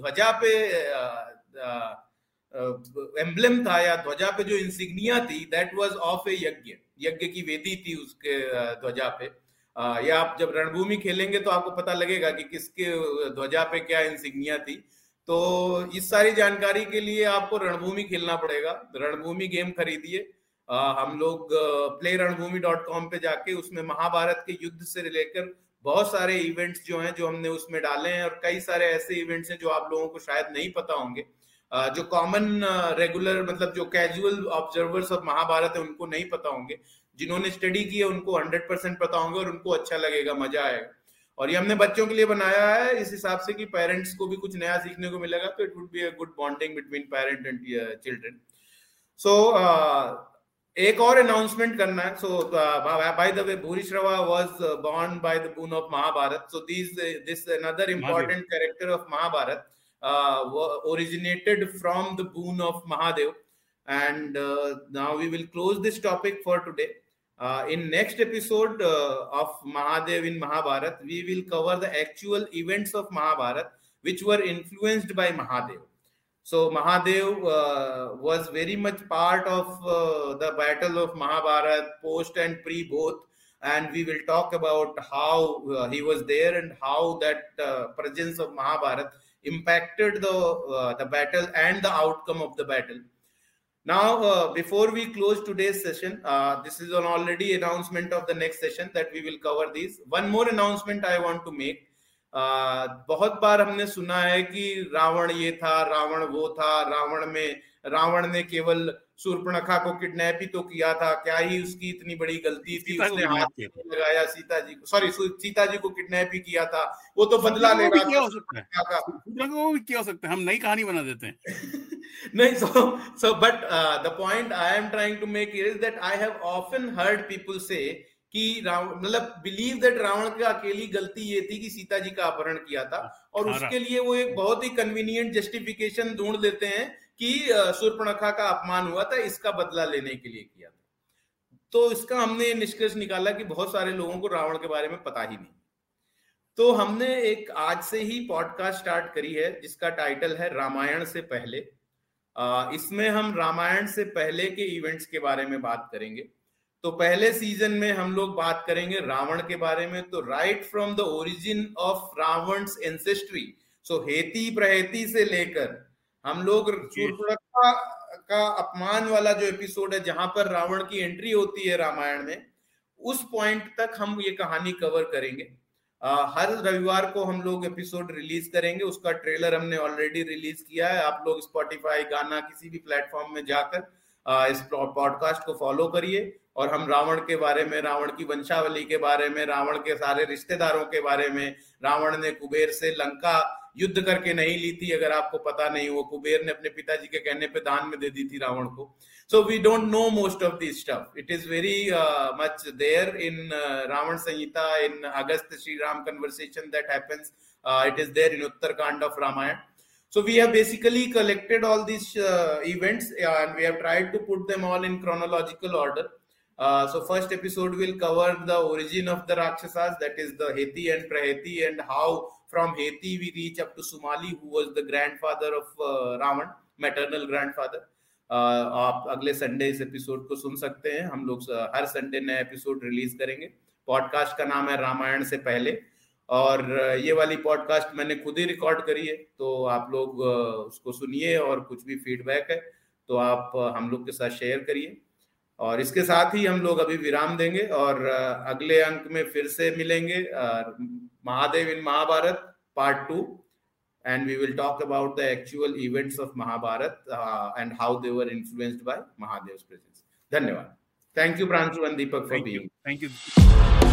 ध्वजा पे एम्बलम था या ध्वजा पे जो इंसिग्निया थी दैट वाज ऑफ़ ए यज्ञ. यज्ञ की वेदी थी उसके ध्वजा पे। या आप जब रणभूमि खेलेंगे तो आपको पता लगेगा कि किसके ध्वजा पे क्या इंसिग्निया थी। तो इस सारी जानकारी के लिए आपको रणभूमि खेलना पड़ेगा। रणभूमि गेम खरीदिए। हम लोग प्ले रणभूमि डॉट कॉम पे जाके उसमें महाभारत के युद्ध से लेकर बहुत सारे इवेंट्स जो हैं, जो हमने उसमें डाले हैं और कई सारे ऐसे इवेंट्स हैं जो आप लोगों को शायद नहीं पता होंगे। जो कॉमन रेगुलर मतलब जो कैजुअल ऑब्जर्वर्स ऑफ़ महाभारत है, उनको नहीं पता होंगे। जिन्होंने स्टडी की है, उनको हंड्रेड परसेंट पता होंगे और उनको अच्छा लगेगा, मज़ा आएगा। और ये हमने बच्चों के लिए बनाया है इस हिसाब से कि पेरेंट्स को भी कुछ नया सीखने को मिलेगा तो it would be a good bonding between parent and children so एक और अनाउंसमेंट करना है. So bye the way Bhurishrava was born by the boon of Mahabharat so this this another important character of Mahabharat originated from the boon of Mahadev. And uh, now we will close this topic for today. Uh, in next episode uh, of Mahadev in Mahabharat, we will cover the actual events of Mahabharat, which were influenced by Mahadev. So Mahadev uh, was very much part of uh, the battle of Mahabharat, post and pre both, and we will talk about how uh, he was there and how that uh, presence of Mahabharat impacted the the battle and the outcome of the battle. Now, uh, before we close today's session, uh, this is an already announcement of the next session that we will cover these. One more announcement I want to make. Uh, बहुत बार हमने सुना है कि रावण ये था रावण वो था रावण में रावण ने केवल सूर्पणखा को किडनैप ही तो किया था क्या ही उसकी इतनी बड़ी गलती थी उसने हाथ लगाया सीता जी को सॉरी सीता जी को किडनैप ही किया था वो तो बदला ले रहा क्या हो सकता है वो भी क्या हो सकता है हम नई कहानी बना देते हैं (laughs) नहीं so so but uh, the point i am trying to make is that i have often heard people say कि मतलब बिलीव दैट रावण की अकेली गलती ये थी कि सीता जी का अपहरण किया था और उसके लिए वो एक बहुत ही कन्वीनियंट जस्टिफिकेशन ढूंढ लेते हैं कि सूर्पणखा का अपमान हुआ था इसका बदला लेने के लिए किया था। तो इसका हमने निष्कर्ष निकाला कि बहुत सारे लोगों को रावण के बारे में पता ही नहीं। तो हमने एक आज से ही पॉडकास्ट स्टार्ट करी है जिसका टाइटल है रामायण से पहले। इसमें हम रामायण से पहले के इवेंट्स के बारे में बात करेंगे। तो पहले सीज़न में हम लोग बात करेंगे रावण के बारे में। तो right from the origin of Ravan ancestry so Heti Praheti से लेकर हम लोग का अपमान वाला जो एपिसोड है जहाँ पर रावण की एंट्री होती है रामायण में उस पॉइंट तक हम ये कहानी कवर करेंगे। हर रविवार को हम लोग एपिसोड रिलीज़ करेंगे। उसका ट्रेलर हमने ऑलरेडी रिलीज़ किया है। आप लोग स्पॉटिफाई गाना, किसी भी प्लेटफॉर्म में जाकर इस पॉडकास्ट को फॉलो करिए। और हम रावण के बारे में, रावण की वंशावली के बारे में, रावण के सारे रिश्तेदारों के बारे में, रावण ने कुबेर से लंका युद्ध करके नहीं ली थी, अगर आपको पता नहीं वो कुबेर ने अपने पिताजी के कहने पे दान में दे दी थी रावण को। So we don't know most of this stuff. It is very uh, much there in uh, ravan sanhita in agast shri ram conversation that happens. Uh, it is there in uttarkand of ramayana so we have basically collected all these uh, events and we have tried to put them all in chronological order. Uh, so first episode will cover the origin of the rakshasas that is the heti and praheti and how from heti we reach up to sumali who was the grandfather of uh, ravan maternal grandfather आप अगले Sunday इस episode को सुन सकते हैं। हम लोग हर Sunday नया एपिसोड रिलीज़ करेंगे। पॉडकास्ट का नाम है रामायण से पहले। और ये वाली पॉडकास्ट मैंने खुद ही रिकॉर्ड करी है तो आप लोग उसको सुनिए और कुछ भी फीडबैक है तो आप हम लोग के साथ शेयर करिए। और इसके साथ ही हम लोग अभी विराम देंगे और अगले अंक में फिर से मिलेंगे Mahadev in Mahabharat part two and we will talk about the actual events of Mahabharat uh, and how they were influenced by Mahadev's presence. Dhanyavad. Thank you, Pranchu and Deepak, for Thank being. You. Thank you.